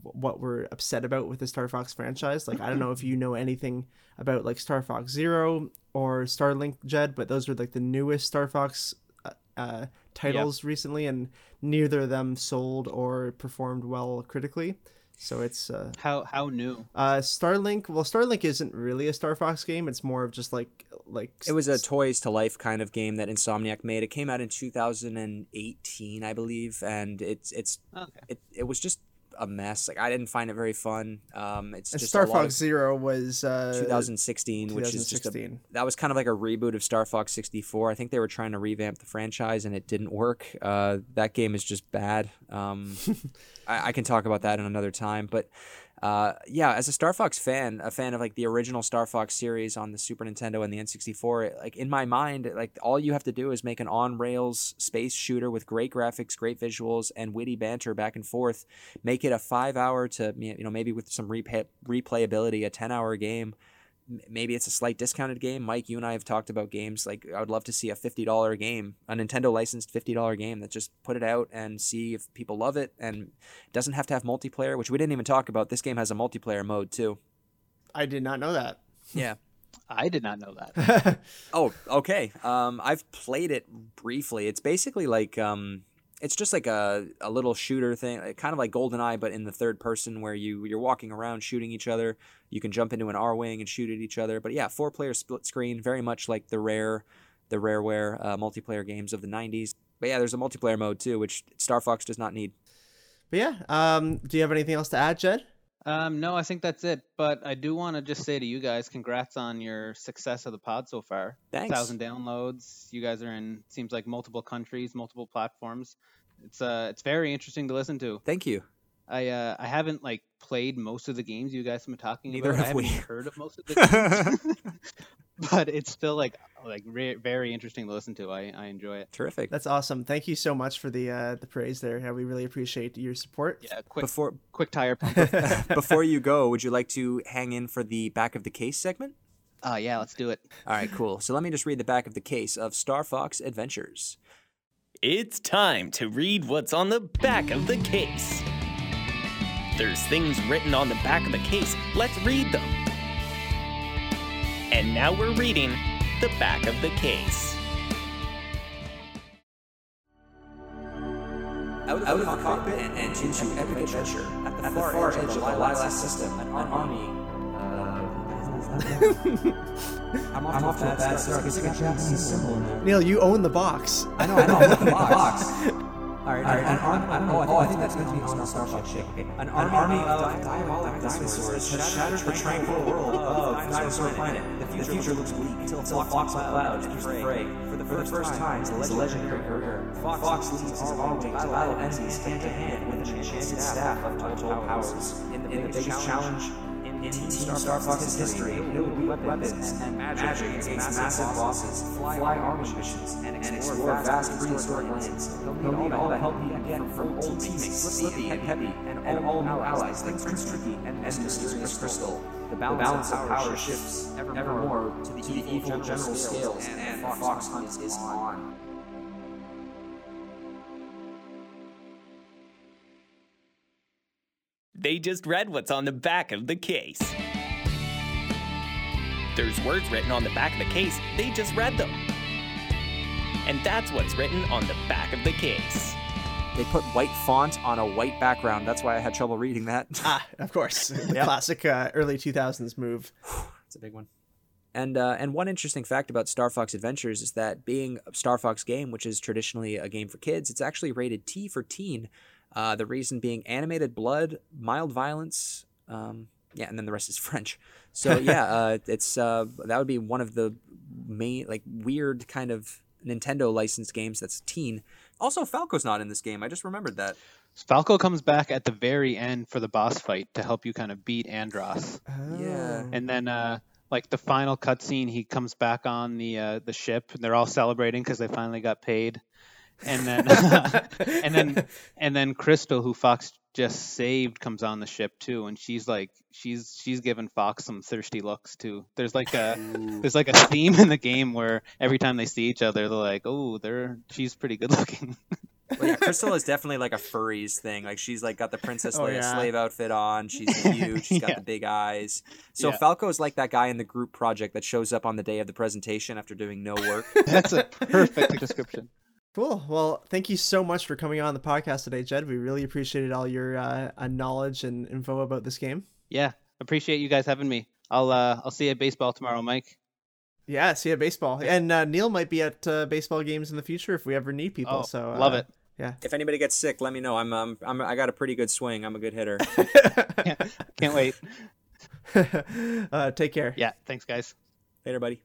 what we're upset about with the Star Fox franchise. Like, I don't know if you know anything about like Star Fox Zero or Starlink Jed, but those are like the newest Star Fox uh, uh, titles recently, and neither of them sold or performed well critically. So it's uh, How how new? uh, Starlink. Well, Starlink isn't really a Star Fox game. It's more of just like like It was a Toys to Life kind of game that Insomniac made. It came out in 2018, I believe, and it's it's Okay. it, it was just a mess. Like I didn't find it very fun. Um, it's and just Star Fox Zero was uh, 2016, which is just a, 2016. that was kind of like a reboot of Star Fox 64. I think they were trying to revamp the franchise and it didn't work. Uh, that game is just bad. Um, I, I can talk about that in another time, but. Uh, yeah, as a Star Fox fan, a fan of like the original Star Fox series on the Super Nintendo and the N64, like in my mind, like all you have to do is make an on rails space shooter with great graphics, great visuals, and witty banter back and forth. Make it a five hour to you know maybe with some replay replayability, a ten hour game. M- Maybe it's a slight discounted game. Mike, you and I have talked about games like I would love to see a fifty dollar game, a Nintendo licensed fifty dollar game that just put it out and see if people love it and doesn't have to have multiplayer, which we didn't even talk about. This game has a multiplayer mode too. I did not know that. Yeah. I did not know that. Oh, okay. Um, I've played it briefly. It's basically like um, it's just like a, a little shooter thing, kind of like GoldenEye, but in the third person where you you're walking around shooting each other. You can jump into an Arwing and shoot at each other. But yeah, four player split screen, very much like the rare the rareware uh, multiplayer games of the 90s. But yeah, there's a multiplayer mode too, which Star Fox does not need. But yeah, um, do you have anything else to add, Jed? Um, no, I think that's it. But I do want to just say to you guys, congrats on your success of the pod so far. Thanks. Thousand downloads. You guys are in seems like multiple countries, multiple platforms. It's uh, it's very interesting to listen to. Thank you. I uh, I haven't like played most of the games you guys have been talking Neither about. I have haven't we. heard of most of the games, but it's still like like re- very interesting to listen to. I, I enjoy it. Terrific. That's awesome. Thank you so much for the uh, the praise there. Yeah, we really appreciate your support. Yeah, quick Before quick tire pump. before you go, would you like to hang in for the back of the case segment? Oh yeah, let's do it. All right, cool. So let me just read the back of the case of Star Fox Adventures. It's time to read what's on the back of the case. There's things written on the back of the case. Let's read them. And now we're reading the back of the case. Out of, the cockpit and, and into epic adventure. At the, far, edge of the Lylat system, an army. I'm uh, off, I'm off to a bad start. It's got a Japanese symbol in there. Neil, you own the box. I know, I know. I'm looking at the box. All right, all right. An army. I don't know. Oh, I think that's meant to be on a Star Fox ship. Okay. An army of diabolic dinosaurs has shattered the tranquil world of Dinosaur Planet. The future looks bleak until Fox McCloud enters the fray. For the first time in his legendary career, Fox leads his army to battle enemies hand to hand with an enchanted staff of untold powers. In the biggest challenge in Team Star Fox's history, he'll wield weapons and magic against massive bosses, fly Arwing missions, and explore vast prehistoric lands. He'll need all the help he can get from old teammates. Slippy and Peppy and all new allies. like Prince Tricky and Mysterious Crystal. The balance of power shifts evermore to the evil general scales, and Fox Hunt is on. They just read what's on the back of the case. There's words written on the back of the case. They just read them. And that's what's written on the back of the case. They put white font on a white background. That's why I had trouble reading that. Ah, of course, the Yeah. classic uh, early 2000s move. It's a big one. And uh, and one interesting fact about Star Fox Adventures is that being a Star Fox game, which is traditionally a game for kids, it's actually rated T for teen. Uh, the reason being animated blood, mild violence, um, yeah, and then the rest is French. So yeah, uh, it's uh, that would be one of the main like weird kind of Nintendo licensed games that's teen. Also, Falco's not in this game. I just remembered that. Falco comes back at the very end for the boss fight to help you kind of beat Andross. Yeah. And then uh like the final cutscene, he comes back on the uh, the ship and they're all celebrating because they finally got paid. And then and then and then Crystal, who Fox just saved, comes on the ship too, and she's like she's she's giving Fox some thirsty looks too. There's like a there's like a theme in the game where every time they see each other, they're like, oh, they're she's pretty good looking. Well, yeah, Crystal is definitely like a furries thing. Like she's like got the Princess Oh, Leia yeah. slave outfit on. She's huge. She's got Yeah. the big eyes. So Yeah. Falco is like that guy in the group project that shows up on the day of the presentation after doing no work. That's a perfect description. Cool. Well, thank you so much for coming on the podcast today, Jed. We really appreciated all your uh, uh, knowledge and info about this game. Yeah, appreciate you guys having me. I'll uh, I'll see you at baseball tomorrow, Mike. Yeah, see you at baseball. And uh, Neil might be at uh, baseball games in the future if we ever need people. Oh, so love uh, it. Yeah. if anybody gets sick, let me know. I'm um, I'm I got a pretty good swing. I'm a good hitter. Can't wait. uh, take care. Yeah, thanks guys. Later, buddy.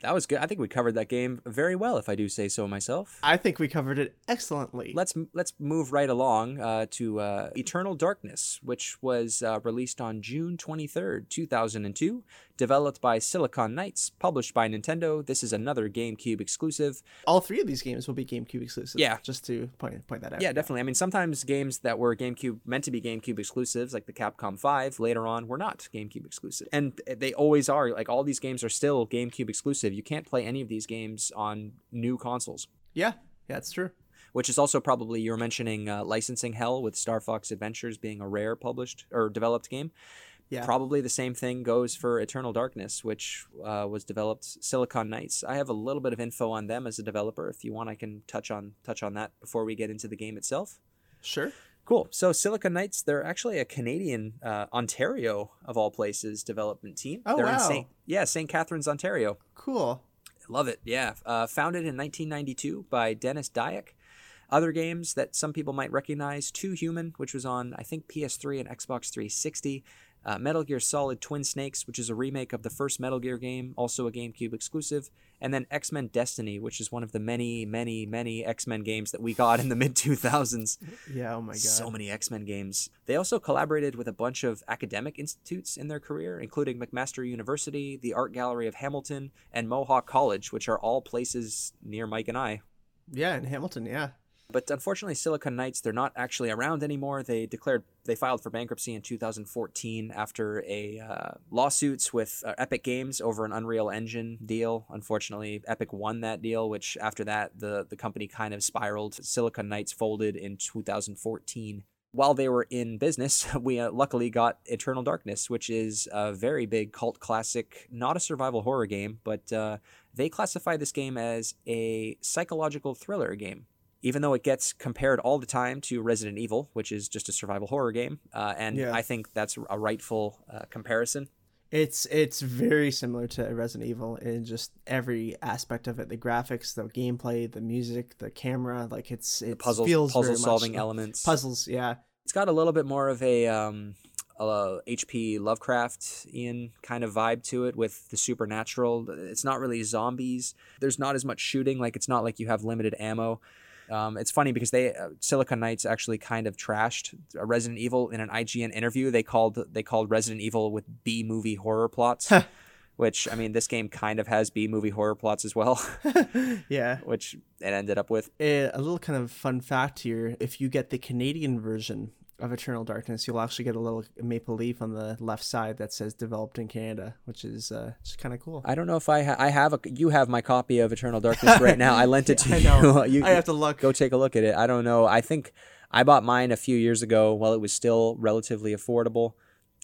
That was good. I think we covered that game very well, if I do say so myself. I think we covered it excellently. Let's let's move right along uh, to uh, Eternal Darkness, which was uh, released on June 23rd, 2002, Developed by Silicon Knights, published by Nintendo. This is another GameCube exclusive. all three of these games will be GameCube exclusive. Yeah. Just to point point that out. Yeah, definitely. I mean, sometimes games that were GameCube meant to be GameCube exclusives, like the Capcom Five, later on were not GameCube exclusive, and they always are. Like all these games are still GameCube exclusive. You can't play any of these games on new consoles. Yeah. Yeah, it's true. which is also probably you were mentioning uh, licensing hell with Star Fox Adventures being a rare published or developed game. Yeah. Probably the same thing goes for Eternal Darkness, which uh, was developed Silicon Knights. I have a little bit of info on them as a developer. If you want, I can touch on touch on that before we get into the game itself. Sure. Cool. So Silicon Knights, they're actually a Canadian, uh, Ontario of all places, development team. Oh, they're wow. In Saint, yeah, St. Catharines, Ontario. Cool. Love it. Yeah. Uh, founded in 1992 by Denis Dyack. Other games that some people might recognize Too Human, which was on, I think, PS3 and Xbox 360. Uh, Metal Gear Solid Twin Snakes, which is a remake of the first Metal Gear game, also a GameCube exclusive. And then X Men Destiny, which is one of the many, many, many X Men games that we got in the mid 2000s. Yeah. Oh my god. So many X Men games. They also collaborated with a bunch of academic institutes in their career, including McMaster University, the Art Gallery of Hamilton, and Mohawk College, which are all places near Mike and I. Yeah, in Hamilton. Yeah. But unfortunately, Silicon Knights, they're not actually around anymore. They declared, they filed for bankruptcy in 2014 after a uh, lawsuits with uh, Epic Games over an Unreal Engine deal. Unfortunately, Epic won that deal, which after that, the, the company kind of spiraled. Silicon Knights folded in 2014 while they were in business, we uh, luckily got Eternal Darkness, which is a very big cult classic, not a survival horror game, but uh, they classify this game as a psychological thriller game. Even though it gets compared all the time to Resident Evil, which is just a survival horror game, uh, and Yeah. I think that's a rightful uh, comparison. It's it's very similar to Resident Evil in just every aspect of it. The graphics, the gameplay, the music, the camera, like it's it Puzzle feels puzzle very much- solving elements. Puzzles, yeah. It's got a little bit more of a um, a H.P. Lovecraftian kind of vibe to it with the supernatural. It's not really zombies. There's not as much shooting. Like it's not like you have limited ammo. Um, it's funny because they uh, Silicon Knights actually kind of trashed Resident Evil in an IGN interview. They called they called Resident Evil with B movie horror plots, which I mean this game kind of has B movie horror plots as well, yeah. which it ended up with. Eh, a little kind of fun fact here if you get the Canadian version of Eternal Darkness, you'll actually get a little maple leaf on the left side that says developed in Canada, which is uh, just kind of cool. I don't know if I ha- I have a you have my copy of Eternal Darkness right now. I lent it to I you. know. you. I have to look. go take a look at it. I don't know. I think I bought mine a few years ago while it was still relatively affordable.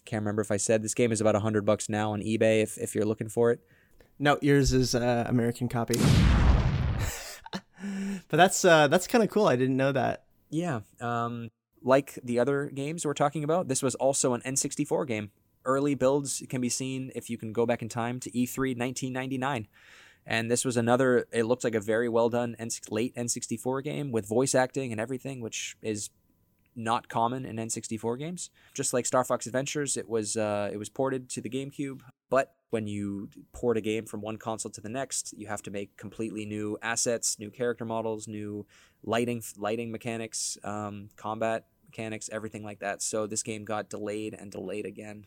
Can't remember if I said this game is about a hundred bucks now on eBay if, if you're looking for it. No, yours is uh, American copy. but that's uh, that's kind of cool. I didn't know that. Yeah. Um, like the other games we're talking about, this was also an N64 game. Early builds can be seen if you can go back in time to E E3 1999. And this was another, it looked like a very well done N- late N64 game with voice acting and everything, which is not common in N64 games. Just like Star Fox Adventures, it was uh, it was ported to the GameCube. But when you port a game from one console to the next, you have to make completely new assets, new character models, new lighting lighting mechanics, um, combat mechanics, everything like that. So this game got delayed and delayed again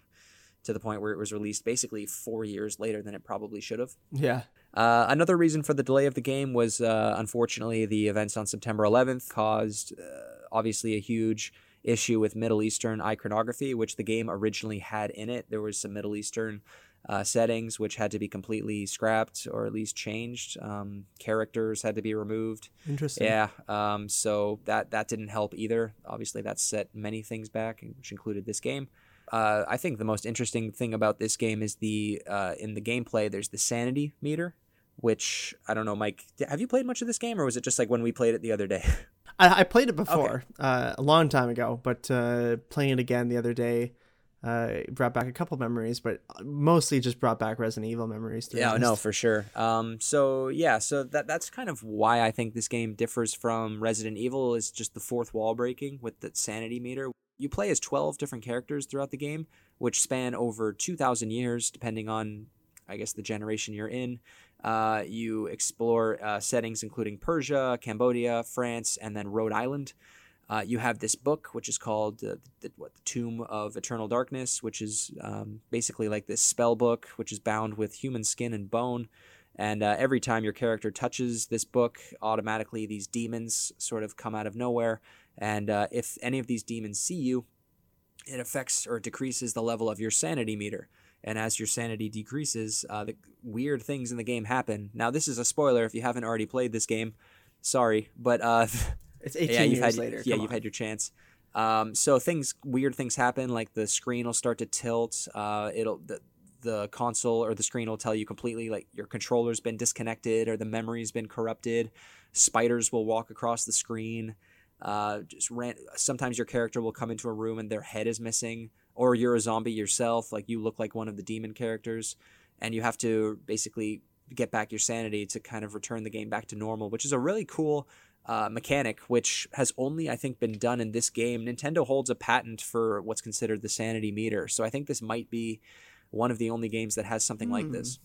to the point where it was released basically four years later than it probably should have. Yeah. Uh, another reason for the delay of the game was uh, unfortunately the events on September 11th caused uh, obviously a huge issue with Middle Eastern iconography, which the game originally had in it. There was some Middle Eastern uh, settings which had to be completely scrapped or at least changed. Um, characters had to be removed. Interesting. Yeah, um, so that that didn't help either. Obviously, that set many things back, which included this game. Uh, I think the most interesting thing about this game is the uh, in the gameplay. There's the sanity meter, which I don't know, Mike. Have you played much of this game, or was it just like when we played it the other day? I, I played it before uh, a long time ago, but uh, playing it again the other day uh, brought back a couple memories, but mostly just brought back Resident Evil memories. Yeah, no, for sure. Um, so yeah, so that that's kind of why I think this game differs from Resident Evil is just the fourth wall breaking with the sanity meter. You play as twelve different characters throughout the game, which span over two thousand years, depending on, I guess, the generation you're in. Uh, you explore uh, settings including Persia, Cambodia, France, and then Rhode Island. Uh, you have this book, which is called uh, the, what, the Tomb of Eternal Darkness, which is um, basically like this spell book, which is bound with human skin and bone. And uh, every time your character touches this book, automatically these demons sort of come out of nowhere. And uh, if any of these demons see you, it affects or decreases the level of your sanity meter. And as your sanity decreases, uh, the weird things in the game happen. Now, this is a spoiler if you haven't already played this game. Sorry, but uh, It's 18 yeah, years had later. yeah, come you've on. had your chance. Um, so things weird things happen, like the screen will start to tilt. Uh, it'll the, the console or the screen will tell you completely like your controller's been disconnected or the memory's been corrupted. Spiders will walk across the screen. Uh, just ran, sometimes your character will come into a room and their head is missing, or you're a zombie yourself, like you look like one of the demon characters, and you have to basically get back your sanity to kind of return the game back to normal, which is a really cool uh, mechanic, which has only, I think, been done in this game. Nintendo holds a patent for what's considered the sanity meter, so I think this might be one of the only games that has something like this.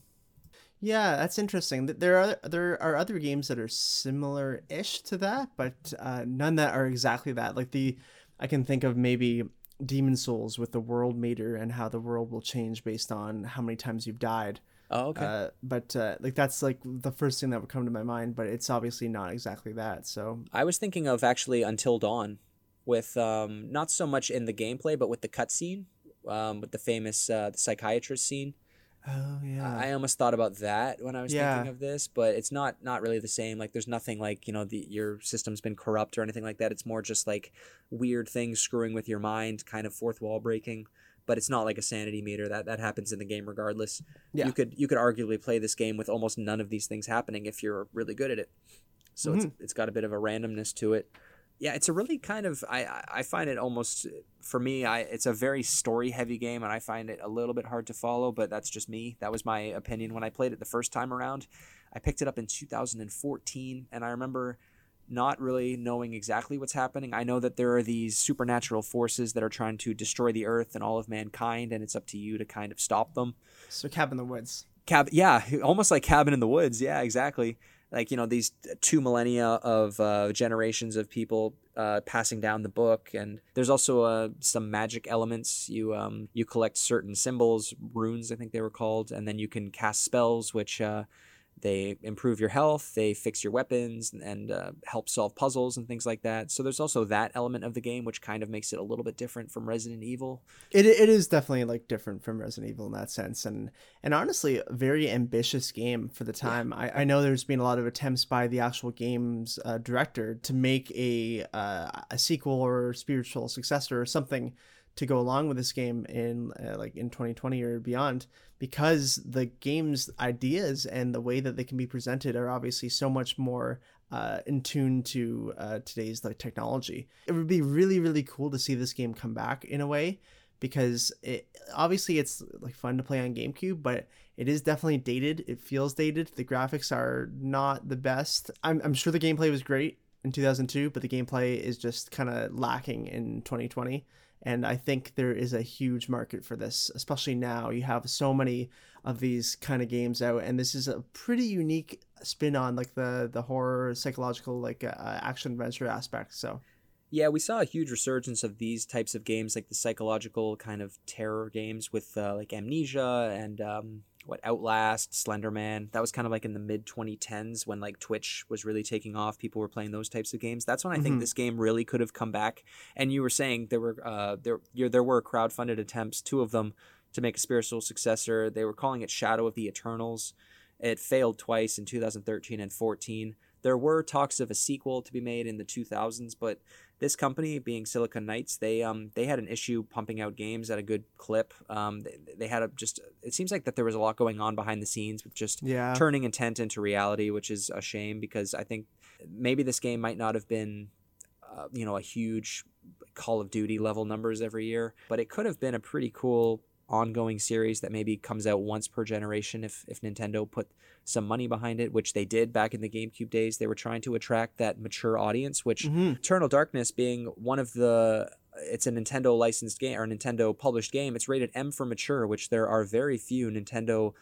Yeah, that's interesting. There are there are other games that are similar-ish to that, but uh, none that are exactly that. Like the, I can think of maybe Demon Souls with the world meter and how the world will change based on how many times you've died. Oh, okay. Uh, but uh, like that's like the first thing that would come to my mind, but it's obviously not exactly that. So I was thinking of actually Until Dawn, with um, not so much in the gameplay, but with the cutscene, um, with the famous uh, the psychiatrist scene. oh yeah, I almost thought about that when I was Yeah. thinking of this, but it's not not really the same. Like there's nothing like you know the your system's been corrupt or anything like that. It's more just like weird things screwing with your mind, kind of fourth wall breaking. But it's not like a sanity meter that that happens in the game regardless. Yeah. You could you could arguably play this game with almost none of these things happening if you're really good at it. So it's Mm-hmm. it's got a bit of a randomness to it. Yeah, it's a really kind of I I- I find it almost for me I it's a very story heavy game and I find it a little bit hard to follow, but that's just me. That was my opinion when I played it the first time around. I picked it up in 2014 and I remember not really knowing exactly what's happening. I know that there are these supernatural forces that are trying to destroy the earth and all of mankind and it's up to you to kind of stop them. so Cabin in the Woods. Cab, yeah, almost like Cabin in the Woods. Yeah, exactly. Like you know these two millennia of uh, generations of people uh, passing down the book, and there's also uh, some magic elements. You um, you collect certain symbols, runes, I think they were called, and then you can cast spells, which uh, they improve your health, they fix your weapons, and uh, help solve puzzles and things like that. So there's also that element of the game, which kind of makes it a little bit different from Resident Evil. It it is definitely like different from Resident Evil in that sense, and and honestly, a very ambitious game for the time. I, I know there's been a lot of attempts by the actual game's uh, director to make a uh, a sequel or spiritual successor or something to go along with this game in uh, like in 2020 or beyond because the game's ideas and the way that they can be presented are obviously so much more uh, in tune to uh, today's like technology. It would be really really cool to see this game come back in a way because it obviously it's like fun to play on GameCube, but it is definitely dated. It feels dated. The graphics are not the best. I'm, I'm sure the gameplay was great in 2002, but the gameplay is just kind of lacking in 2020. And I think there is a huge market for this, especially now. You have so many of these kind of games out, and this is a pretty unique spin on like the the horror, psychological, like uh, action adventure aspect. So Yeah, we saw a huge resurgence of these types of games, like the psychological kind of terror games with uh, like Amnesia and um, what Outlast, Slenderman. That was kind of like in the mid 2010s when like Twitch was really taking off. People were playing those types of games. That's when I think Mhm. this game really could have come back. And you were saying there were uh, there there were crowdfunded attempts, two of them, to make a spiritual successor. They were calling it Shadow of the Eternals. It failed twice in 2013 and 14. There were talks of a sequel to be made in the 2000s, but this company, being Silicon Knights, they um they had an issue pumping out games at a good clip. Um, they, they had a just. It seems like that there was a lot going on behind the scenes with just yeah, turning intent into reality, which is a shame because I think maybe this game might not have been, uh, you know, a huge Call of Duty level numbers every year, but it could have been a pretty cool ongoing series that maybe comes out once per generation if if Nintendo put some money behind it, which they did back in the GameCube days. They were trying to attract that mature audience, which Mhm. Eternal Darkness being one of the it's a Nintendo licensed game or Nintendo published game. It's rated M for mature, which there are very few Nintendo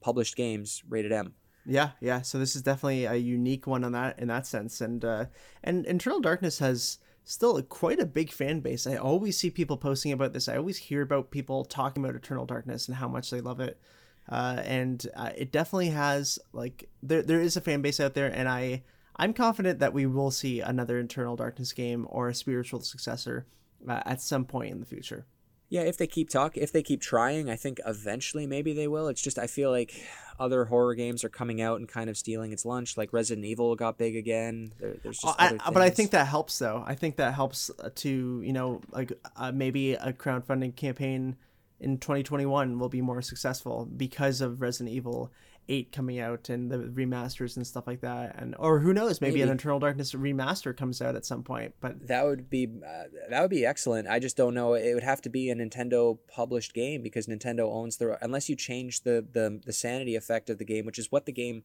published games rated M. Yeah, yeah. So this is definitely a unique one on that in that sense, and uh, and Eternal Darkness has still quite a big fan base. I always see people posting about this. I always hear about people talking about Eternal Darkness and how much they love it. Uh, and uh, it definitely has like there there is a fan base out there, and I I'm confident that we will see another Eternal Darkness game or a spiritual successor uh, at some point in the future. Yeah, if they keep talk, if they keep trying, I think eventually maybe they will. It's just I feel like other horror games are coming out and kind of stealing its lunch. Like Resident Evil got big again. There, there's just I, other but I think that helps though. I think that helps uh, to you know like uh, maybe a crowdfunding campaign in 2021 will be more successful because of Resident Evil 8 coming out and the remasters and stuff like that and or who knows maybe, an Maybe. Eternal Darkness remaster comes out at some point but that would be uh, that would be excellent. I just don't know. It would have to be a Nintendo published game because Nintendo owns the unless you change the the the sanity effect of the game, which is what the game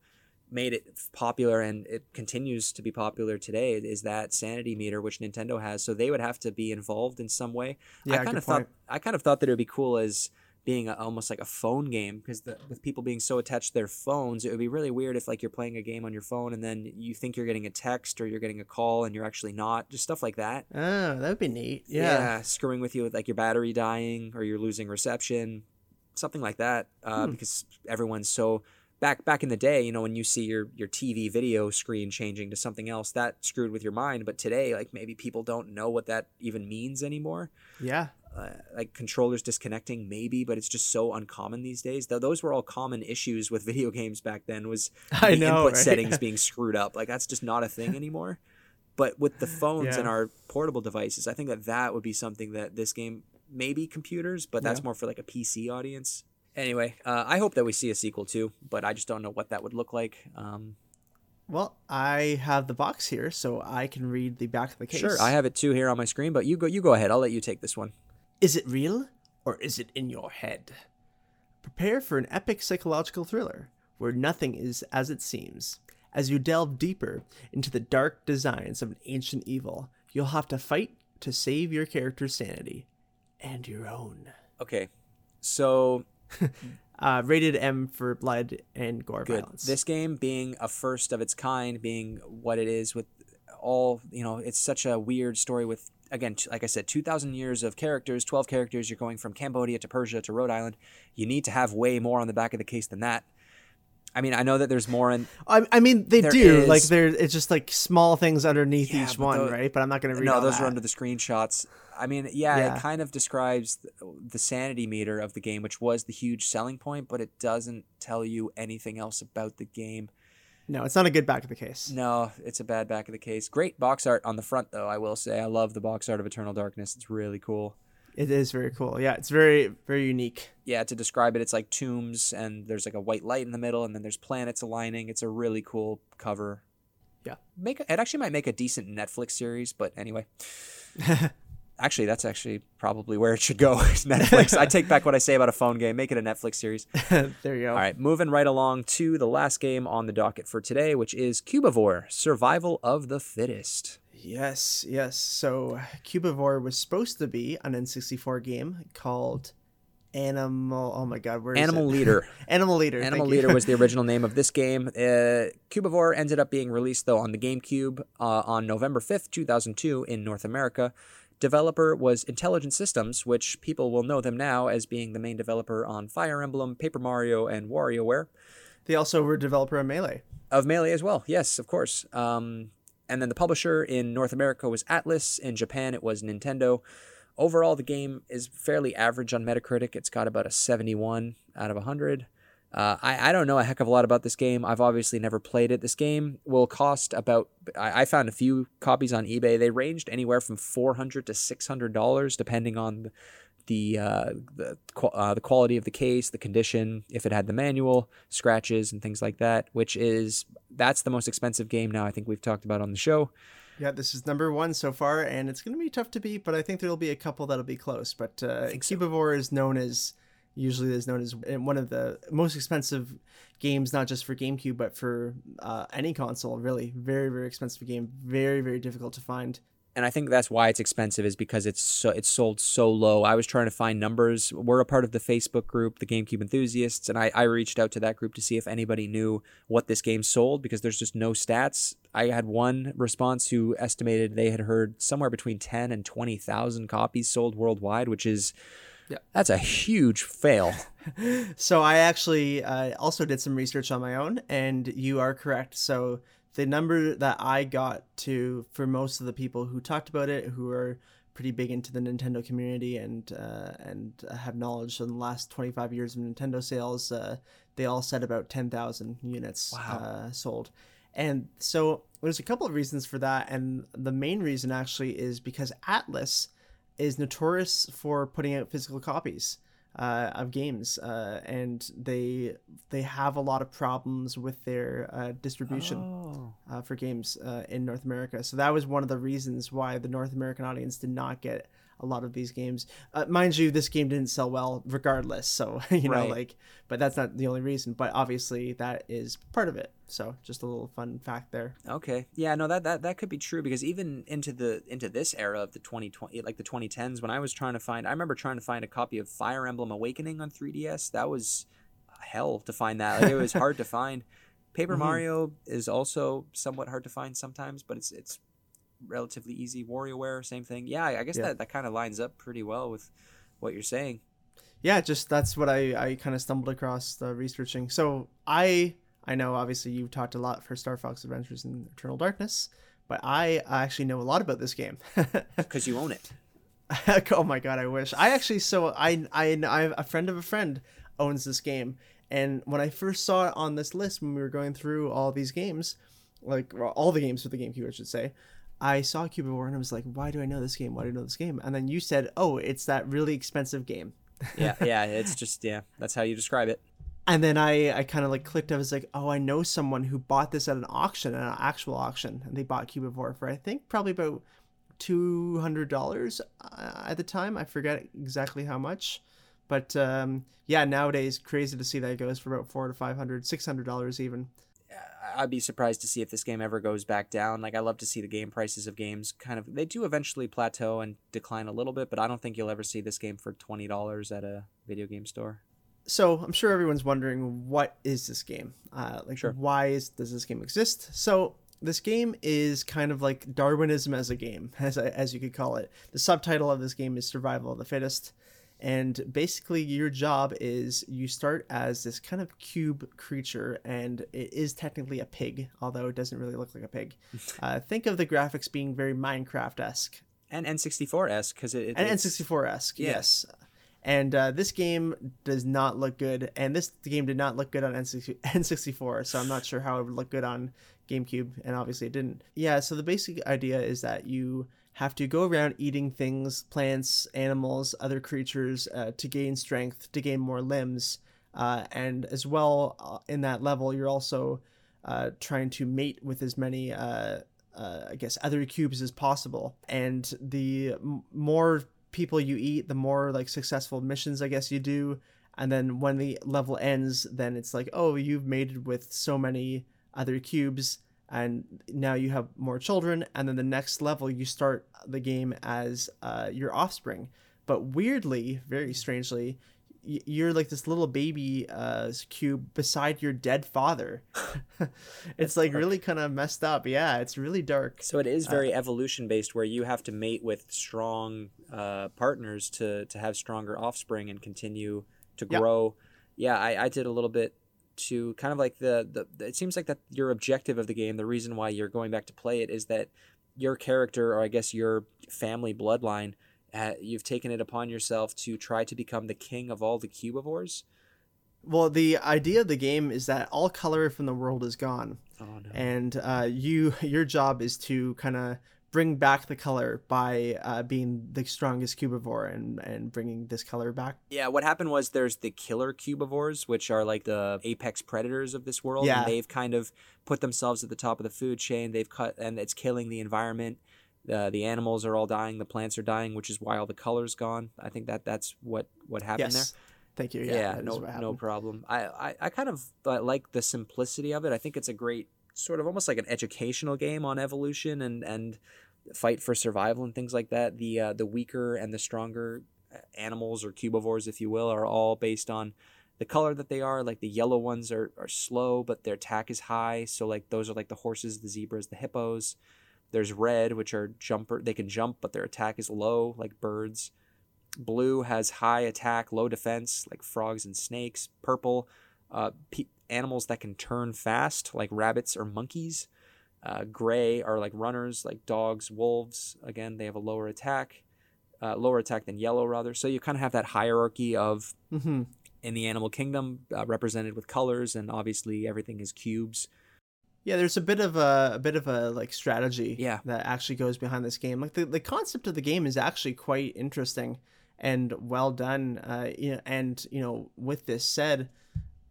made it popular and it continues to be popular today is that sanity meter which Nintendo has so they would have to be involved in some way Yeah, I kind of thought point. I kind of thought that it would be cool as being a, almost like a phone game because the, with people being so attached to their phones it would be really weird if like you're playing a game on your phone and then you think you're getting a text or you're getting a call and you're actually not just stuff like that oh that would be neat yeah, screwing with you with like your battery dying or you're losing reception, something like that. Uh, Hmm. Because everyone's so back back in the day, you know, when you see your your TV video screen changing to something else, that screwed with your mind. But today, like maybe people don't know what that even means anymore. yeah Uh, like controllers disconnecting, maybe, but it's just so uncommon these days. Though those were all common issues with video games back then. Was I the know, input right? settings being screwed up. Like that's just not a thing anymore. But with the phones and our portable devices, I think that that would be something that this game maybe computers, but that's Yeah. more for like a PC audience. Anyway, uh, I hope that we see a sequel too, but I just don't know what that would look like. Um, well I have the box here so I can read the back of the case Sure, I have it too here on my screen, but you go. You go ahead. I'll let you take this one. Is it real or is it in your head? Prepare for an epic psychological thriller where nothing is as it seems. As you delve deeper into the dark designs of an ancient evil, you'll have to fight to save your character's sanity and your own. Okay, so Uh, rated M for blood and gore good. violence. This game being a first of its kind, being what it is with all you know, it's such a weird story with again, like I said, two thousand years of characters, twelve characters. You're going from Cambodia to Persia to Rhode Island. You need to have way more on the back of the case than that. I mean, I know that there's more in. I, I mean, they do like there. It's just like small things underneath Yeah, each one, right? But I'm not going to read. No, those that. are under the screenshots. I mean, yeah, Yeah. it kind of describes the sanity meter of the game, which was the huge selling point, but it doesn't tell you anything else about the game. No, it's not a good back of the case. No, it's a bad back of the case. Great box art on the front, though. I will say, I love the box art of Eternal Darkness. It's really cool. It is very cool. Yeah, it's very very unique. Yeah, to describe it, it's like tombs, and there's like a white light in the middle, and then there's planets aligning. It's a really cool cover. Yeah. make a, it actually might make a decent Netflix series, but anyway. actually, that's actually probably where it should go. Netflix. I take back what I say about a phone game. Make it a Netflix series. there you go. All right, moving right along to the last game on the docket for today, which is Cubivore: Survival of the Fittest. Yes, yes. So Cubivore was supposed to be an N64 game called Animal. Oh my God, where is Animal? Leader. Animal Leader. Animal. Leader was the original name of this game. Uh, Cubivore ended up being released though on the GameCube uh, on November 5th, 2002 in North America. Developer was Intelligent Systems, which people will know them now as being the main developer on Fire Emblem, Paper Mario, and WarioWare. They also were developer of Melee. Of Melee as well, yes, of course. Um, and then the publisher in North America was Atlus. In Japan, it was Nintendo. Overall, the game is fairly average on Metacritic. It's got about a 71 out of 100. Uh, I, I don't know a heck of a lot about this game. I've obviously never played it. This game will cost about. I, I found a few copies on eBay. They ranged anywhere from 400 to 600 dollars, depending on the uh, the uh, the quality of the case, the condition, if it had the manual, scratches, and things like that. Which is that's the most expensive game now. I think we've talked about on the show. Yeah, this is number one so far, and it's going to be tough to beat, but I think there'll be a couple that'll be close. But uh, think so. Cubivore is known as usually is known as one of the most expensive games, not just for GameCube, but for uh, any console. Really, very very expensive game, very very difficult to find. and I think that's why it's expensive is because it's so it's sold so low. I was trying to find numbers. We're a part of the Facebook group, the GameCube enthusiasts, and I, I reached out to that group to see if anybody knew what this game sold because there's just no stats. I had one response who estimated they had heard somewhere between ten and twenty thousand copies sold worldwide, which is Yeah. that's a huge fail. So I actually uh, also did some research on my own, and you are correct. So the number that I got to for most of the people who talked about it, who are pretty big into the Nintendo community and uh, and have knowledge in the last 25 years of Nintendo sales. Uh, they all said about 10,000 units Wow. uh, sold. And so there's a couple of reasons for that. And the main reason actually is because Atlus is notorious for putting out physical copies uh, of games, uh, and they they have a lot of problems with their uh, distribution Oh. uh, for games uh, in North America. So that was one of the reasons why the North American audience did not get a lot of these games. Uh, mind you, this game didn't sell well regardless. So you know, Right. like, but that's not the only reason. But obviously, that is part of it. So just a little fun fact there. Okay. Yeah, no, that, that that could be true because even into the into this era of the 2020 like the 2010s when I was trying to find I remember trying to find a copy of Fire Emblem Awakening on 3DS. That was hell to find that. Like, it was hard to find. Paper Mhm. Mario is also somewhat hard to find sometimes, but it's it's relatively easy. WarioWare, same thing. Yeah, I guess Yeah. that, that kind of lines up pretty well with what you're saying. yeah just that's what i i kind of stumbled across uh, researching so i i know obviously you've talked a lot for star fox adventures in eternal darkness but i actually know a lot about this game Because you own it. oh my god i wish i actually so i i i a friend of a friend owns this game and when i first saw it on this list when we were going through all these games like well, all the games for the gamecube i should say i saw Cubivore and i was like why do i know this game why do i know this game and then you said oh it's that really expensive game Yeah, yeah, it's just yeah, that's how you describe it. and then I, I kind of like clicked. I was like, oh, I know someone who bought this at an auction, an actual auction, and they bought War for I think probably about two hundred dollars uh, at the time. I forget exactly how much, but um, yeah, nowadays crazy to see that it goes for about four to five hundred, six hundred dollars even. I'd be surprised to see if this game ever goes back down. Like I love to see the game prices of games kind of they do eventually plateau and decline a little bit, but I don't think you'll ever see this game for twenty dollars at a video game store. So I'm sure everyone's wondering what is this game? Uh, like, Sure. why is does this game exist? So this game is kind of like Darwinism as a game, as as you could call it. The subtitle of this game is Survival of the Fittest, and basically your job is you start as this kind of cube creature, and it is technically a pig, although it doesn't really look like a pig. uh, think of the graphics being very Minecraft esque And N64 s because it, it and it's- N64 esque. Yeah. Yes. And uh, this game does not look good, and this game did not look good on N64, so I'm not sure how it would look good on GameCube, and obviously it didn't. Yeah, so the basic idea is that you have to go around eating things, plants, animals, other creatures uh, to gain strength, to gain more limbs, uh, and as well uh, in that level, you're also uh, trying to mate with as many uh, I guess other cubes as possible. And the m- more people you eat, the more like successful missions I guess you do. And then when the level ends, then it's like, oh, you've mated with so many other cubes, and now you have more children. And then the next level, you start the game as uh, your offspring. But weirdly, very strangely, you're like this little baby uh, cube beside your dead father. it's like dark. really kind of messed up. Yeah, it's really dark. So it is very evolution based, where you have to mate with strong uh, partners to to have stronger offspring and continue to Yeah. grow. Yeah, I, I did a little bit to kind of like the, the it seems like that your objective of the game, the reason why you're going back to play it is that your character or I guess your family bloodline, uh, you've taken it upon yourself to try to become the king of all the cubivores. Well, the idea of the game is that all color from the world is gone, Oh no. and uh, you your job is to kind of bring back the color by uh, being the strongest cubivore and and bringing this color back. Yeah, what happened was there's the killer cubivores, which are like the apex predators of this world, Yeah. and they've kind of put themselves at the top of the food chain. They've cut, and it's killing the environment. Uh, the animals are all dying, the plants are dying, which is why all the color's gone. I think that that's what what happened yes, thank you. Yeah, Yeah, no no problem. I, I I kind of like the simplicity of it. I think it's a great sort of almost like an educational game on evolution and and fight for survival and things like that. The uh, the weaker and the stronger uh, animals or cubivores, if you will, are all based on the color that they are. Like the yellow ones are, are slow, but their attack is high. So like those are like the horses, the zebras, the hippos. There's red, which are jumper. They can jump, but their attack is low, like birds. Blue has high attack, low defense, like frogs and snakes. Purple, uh, animals that can turn fast, like rabbits or monkeys. Uh, gray are like runners, like dogs, wolves. Again, they have a lower attack. uh, lower attack than yellow, rather. So you kind of have that hierarchy of hmm in the animal kingdom uh, represented with colors, and obviously everything is cubes. Yeah, there's a bit of a, a bit of a like strategy Yeah. that actually goes behind this game. Like the, the concept of the game is actually quite interesting and well done. Uh, you know, and you know, with this said,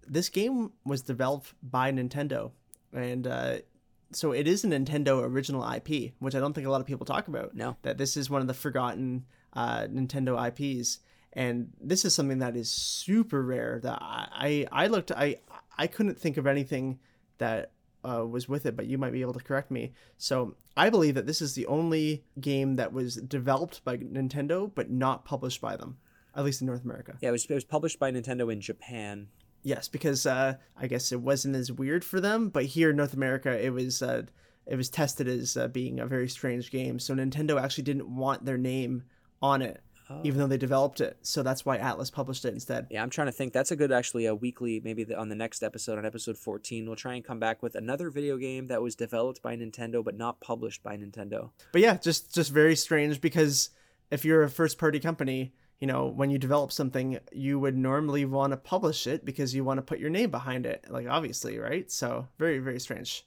this game was developed by Nintendo, and uh, so it is a Nintendo original IP, which I don't think a lot of people talk about. No. that this is one of the forgotten uh, Nintendo IPs, and this is something that is super rare. That I I, I looked I I couldn't think of anything that uh, was with it, but you might be able to correct me. So I believe that this is the only game that was developed by Nintendo but not published by them, at least in North America. Yeah, it was, it was published by Nintendo in Japan. Yes, because uh, I guess it wasn't as weird for them, but here in North America, it was uh, it was tested as uh, being a very strange game. So Nintendo actually didn't want their name on it, even though they developed it. So that's why Atlus published it instead. Yeah, I'm trying to think. That's a good, actually, a weekly, maybe the, on the next episode, on episode 14, we'll try and come back with another video game that was developed by Nintendo but not published by Nintendo. But yeah, just just very strange because if you're a first party company, you know, when you develop something, you would normally want to publish it because you want to put your name behind it, like obviously, right? So very very strange.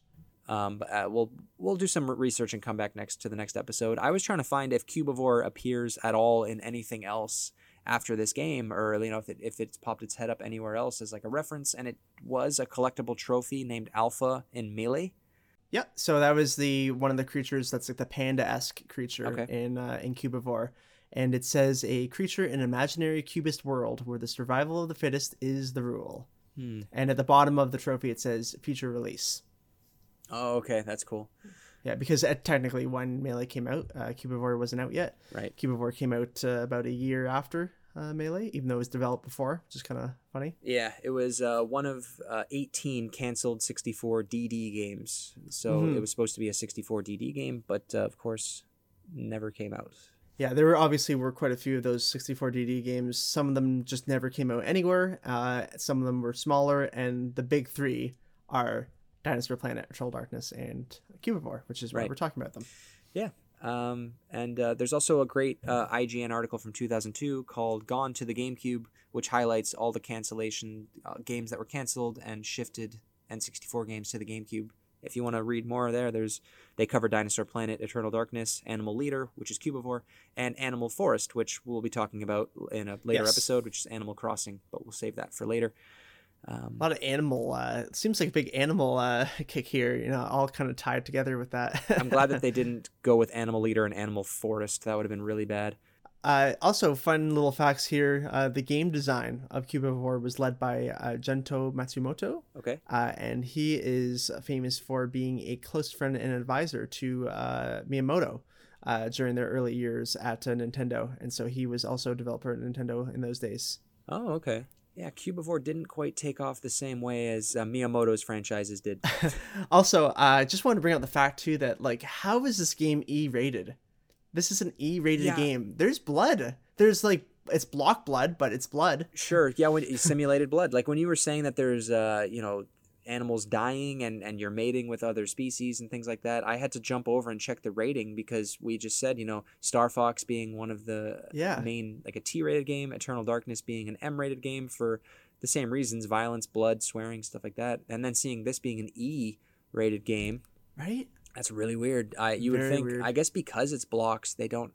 Um, but uh, we'll we'll do some research and come back next to the next episode. I was trying to find if Cubivore appears at all in anything else after this game, or you know if it, if it's popped its head up anywhere else as like a reference, and it was a collectible trophy named Alpha in Melee. Yeah, so that was the one of the creatures that's like the panda esque creature Okay. in uh, in Cubivore, and it says a creature in an imaginary cubist world where the survival of the fittest is the rule. Hmm. And at the bottom of the trophy, it says future release. Oh, okay, that's cool. Yeah, because uh, technically when Melee came out, uh, Cubivore wasn't out yet. Right. Cubivore came out uh, about a year after uh, Melee, even though it was developed before, which is kind of funny. Yeah, it was uh, one of uh, 18 canceled 64 DD games. So Mhm. it was supposed to be a 64 DD game, but uh, of course, never came out. Yeah, there were obviously were quite a few of those 64 DD games. Some of them just never came out anywhere. Uh, some of them were smaller, and the big three are Dinosaur Planet, Eternal Darkness, and Cubivore, which is why Right. we're talking about them. Yeah. Um, and uh, there's also a great uh, IGN article from 2002 called Gone to the GameCube, which highlights all the cancellation uh, games that were canceled and shifted N64 games to the GameCube. If you want to read more there, there's they cover Dinosaur Planet, Eternal Darkness, Animal Leader, which is Cubivore, and Animal Forest, which we'll be talking about in a later Yes. episode, which is Animal Crossing, but we'll save that for later. Um, A lot of animal. Uh, it seems like a big animal uh, kick here. You know, all kind of tied together with that. I'm glad that they didn't go with Animal Leader and Animal Forest. That would have been really bad. Uh, also, fun little facts here. Uh, the game design of Cubivore was led by uh, Gento Matsumoto, Okay. uh, and he is famous for being a close friend and advisor to uh, Miyamoto uh, during their early years at uh, Nintendo. And so he was also a developer at Nintendo in those days. Oh, okay. Yeah, Cubivore didn't quite take off the same way as uh, Miyamoto's franchises did. Also, uh, I just wanted to bring out the fact, too, that, like, how is this game E rated? This is an E rated Yeah. game. There's blood. There's, like, it's block blood, but it's blood. sure, yeah, when simulated blood, like when you were saying that there's, uh, you know, animals dying and and you're mating with other species and things like that. I had to jump over and check the rating because we just said, you know, Star Fox being one of the Yeah. main like a T-rated game, Eternal Darkness being an M-rated game for the same reasons, violence, blood, swearing, stuff like that. And then seeing this being an E-rated game, Right? That's really weird. I you would think weird. I guess because it's blocks, they don't.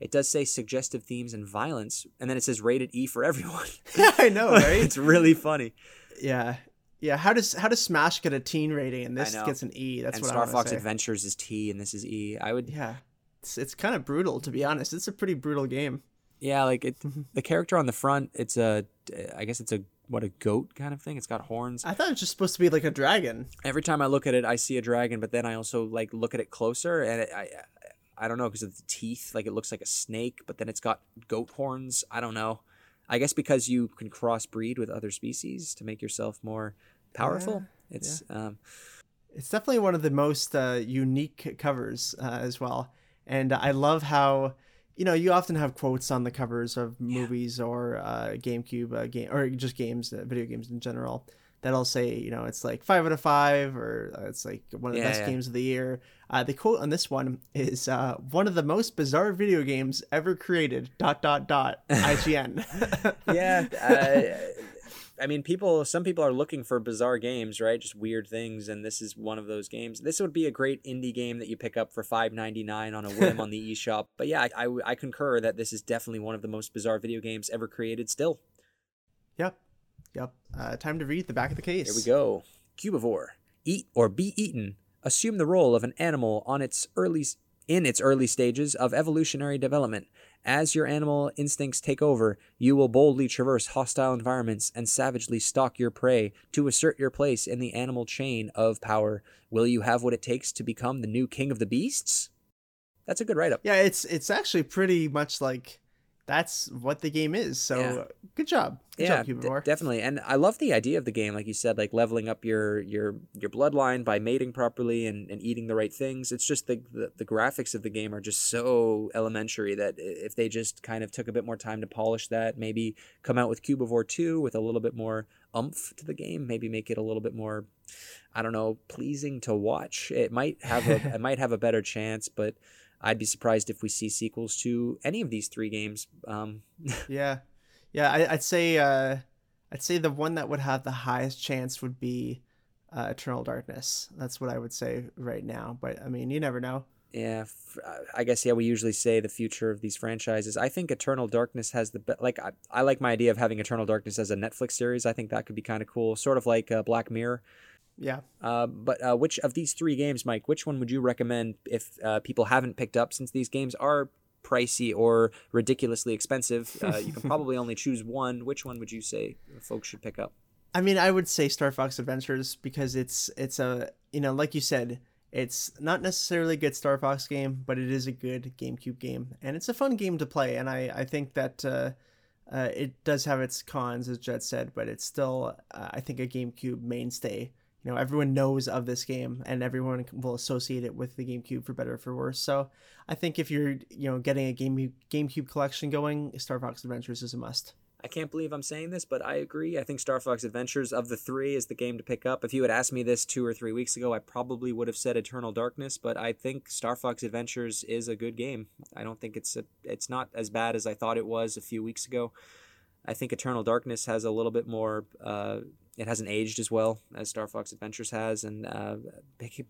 It does say suggestive themes and violence, and then it says rated E for everyone. I know, right? it's really funny. Yeah. Yeah, how does how does Smash get a teen rating and this gets an E? That's and what Star I Fox say. Adventures is T, and this is E. I would, yeah, it's it's kind of brutal to be honest. It's a pretty brutal game. Yeah, like it. The character on the front, it's a, I guess it's a what a goat kind of thing. It's got horns. I thought it was just supposed to be like a dragon. Every time I look at it, I see a dragon, but then I also like look at it closer, and it, I, I don't know because of the teeth. Like it looks like a snake, but then it's got goat horns. I don't know. I guess because you can crossbreed with other species to make yourself more powerful. it's um, It's definitely one of the most uh, unique covers uh, as well, and I love how you know you often have quotes on the covers of movies or uh, GameCube uh, game or just games, uh, video games in general that'll say you know it's like five out of five or uh, it's like one of the Yeah, best yeah. games of the year. Uh, the quote on this one is uh, one of the most bizarre video games ever created. Dot dot dot. IGN. yeah uh, i mean people some people are looking for bizarre games right? Just weird things and this is one of those games. This would be a great indie game that you pick up for 5.99 on a whim on the eShop. But yeah I, I, I concur that this is definitely one of the most bizarre video games ever created still. Yep. Yep. Uh, time to read the back of the case. here we go. Cubivore eat or be eaten. Assume the role of an animal on its early in its early stages of evolutionary development as your animal instincts take over you will boldly traverse hostile environments and savagely stalk your prey to assert your place in the animal chain of power. Will you have what it takes to become the new king of the beasts? That's a good write-up. Yeah, it's it's actually pretty much like that's what the game is. So Yeah. good job. Good yeah, job, d- Cubivore. definitely. And I love the idea of the game, like you said, like leveling up your your your bloodline by mating properly and, and eating the right things. It's just the, the the graphics of the game are just so elementary that if they just kind of took a bit more time to polish that, maybe come out with Cubivore two with a little bit more umph to the game, maybe make it a little bit more, I don't know, pleasing to watch. It might have a it might have a better chance, but. I'd be surprised if we see sequels to any of these three games. Um, Yeah, yeah. I, I'd say uh, I'd say the one that would have the highest chance would be uh, Eternal Darkness. That's what I would say right now. But I mean, you never know. Yeah, f- I guess yeah. We usually say the future of these franchises. I think Eternal Darkness has the be- like. I, I like my idea of having Eternal Darkness as a Netflix series. I think that could be kind of cool, sort of like uh, Black Mirror. Yeah. Uh, but uh, which of these three games, Mike? Which one would you recommend if uh, people haven't picked up since these games are pricey or ridiculously expensive? Uh, you can probably only choose one. Which one would you say folks should pick up? I mean, I would say Star Fox Adventures because it's it's a you know like you said, it's not necessarily a good Star Fox game, but it is a good GameCube game, and it's a fun game to play. And I I think that uh, uh, it does have its cons, as Jed said, but it's still uh, I think a GameCube mainstay. You know, everyone knows of this game, and everyone will associate it with the GameCube for better or for worse. So I think if you're you know getting a game GameCube collection going, Star Fox Adventures is a must. I can't believe I'm saying this, but I agree. I think Star Fox Adventures of the three is the game to pick up. If you had asked me this two or three weeks ago, I probably would have said Eternal Darkness, but I think Star Fox Adventures is a good game. I don't think it's a, it's not as bad as I thought it was a few weeks ago. I think Eternal Darkness has a little bit more. Uh, it hasn't aged as well as Star Fox Adventures has, and uh,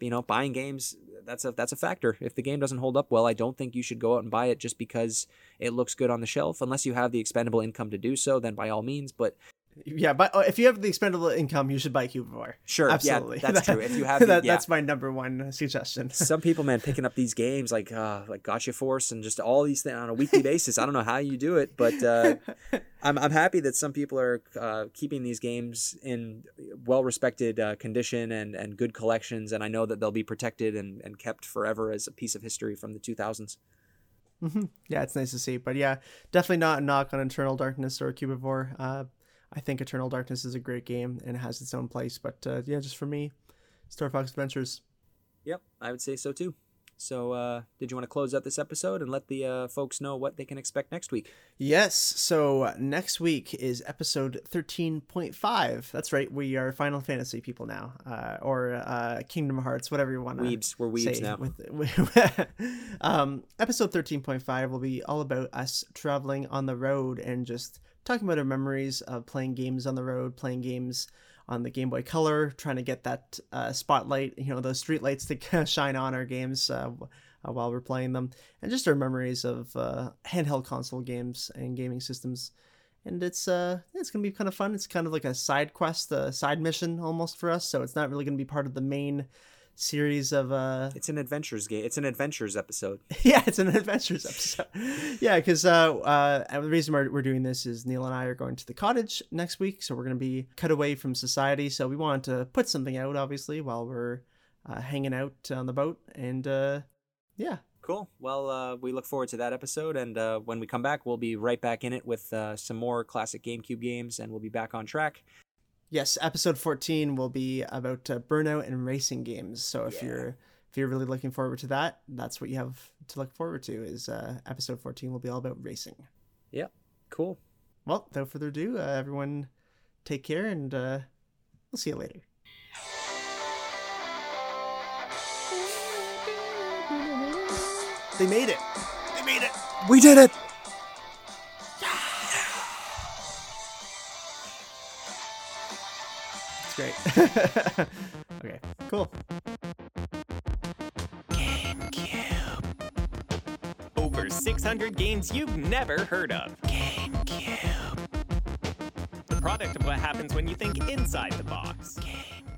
you know, buying games that's a that's a factor. If the game doesn't hold up well, I don't think you should go out and buy it just because it looks good on the shelf. Unless you have the expendable income to do so, then by all means. But Yeah, but uh, if you have the expendable income, you should buy Cubivore. Sure, yeah, absolutely. that's true. If you have the- that, yeah. that's my number one suggestion. some people, man, picking up these games like uh, like Gotcha Force and just all these things on a weekly basis. I don't know how you do it, but uh, I'm I'm happy that some people are uh, keeping these games in well respected uh, condition and and good collections, and I know that they'll be protected and and kept forever as a piece of history from the 2000s. Mhm. yeah, it's nice to see. But yeah, definitely not a knock on Eternal Darkness or Cubivore. Uh, I think Eternal Darkness is a great game and has its own place. But uh, yeah, just for me, Star Fox Adventures. Yep, I would say so too. So, uh, did you want to close out this episode and let the uh, folks know what they can expect next week? Yes. So next week is episode 13.5. That's right. We are Final Fantasy people now, uh, or uh, Kingdom Hearts, whatever you want to Weebs, we're weebs now. With, um, episode 13.5 will be all about us traveling on the road and just talking about our memories of playing games on the road, playing games on the Game Boy Color, trying to get that uh, spotlight, you know, those street lights to shine on our games uh, uh, while we're playing them, and just our memories of uh, handheld console games and gaming systems. And it's uh, it's gonna be kind of fun. It's kind of like a side quest, a side mission almost for us. So it's not really gonna be part of the main series of uh It's an adventures game. It's an adventures episode. yeah, it's an adventures episode. yeah, because uh, uh, and the reason we're, we're doing this is Neil and I are going to the cottage next week, so we're going to be cut away from society. So we wanted to put something out, obviously, while we're uh, hanging out on the boat. And uh, yeah, Cool. Well, uh, we look forward to that episode, and uh, when we come back, we'll be right back in it with uh, some more classic GameCube games, and we'll be back on track. Yes, episode fourteen will be about uh, burnout and racing games. So if Yeah. you're if you're really looking forward to that, that's what you have to look forward to. Is uh, episode fourteen will be all about racing. Yep. Cool. Well, without further ado, uh, everyone, take care and uh, We'll see you later. They made it. They made it. We did it. It's great. okay, cool. GameCube. Over 600 games you've never heard of. GameCube. The product of what happens when you think inside the box. GameCube.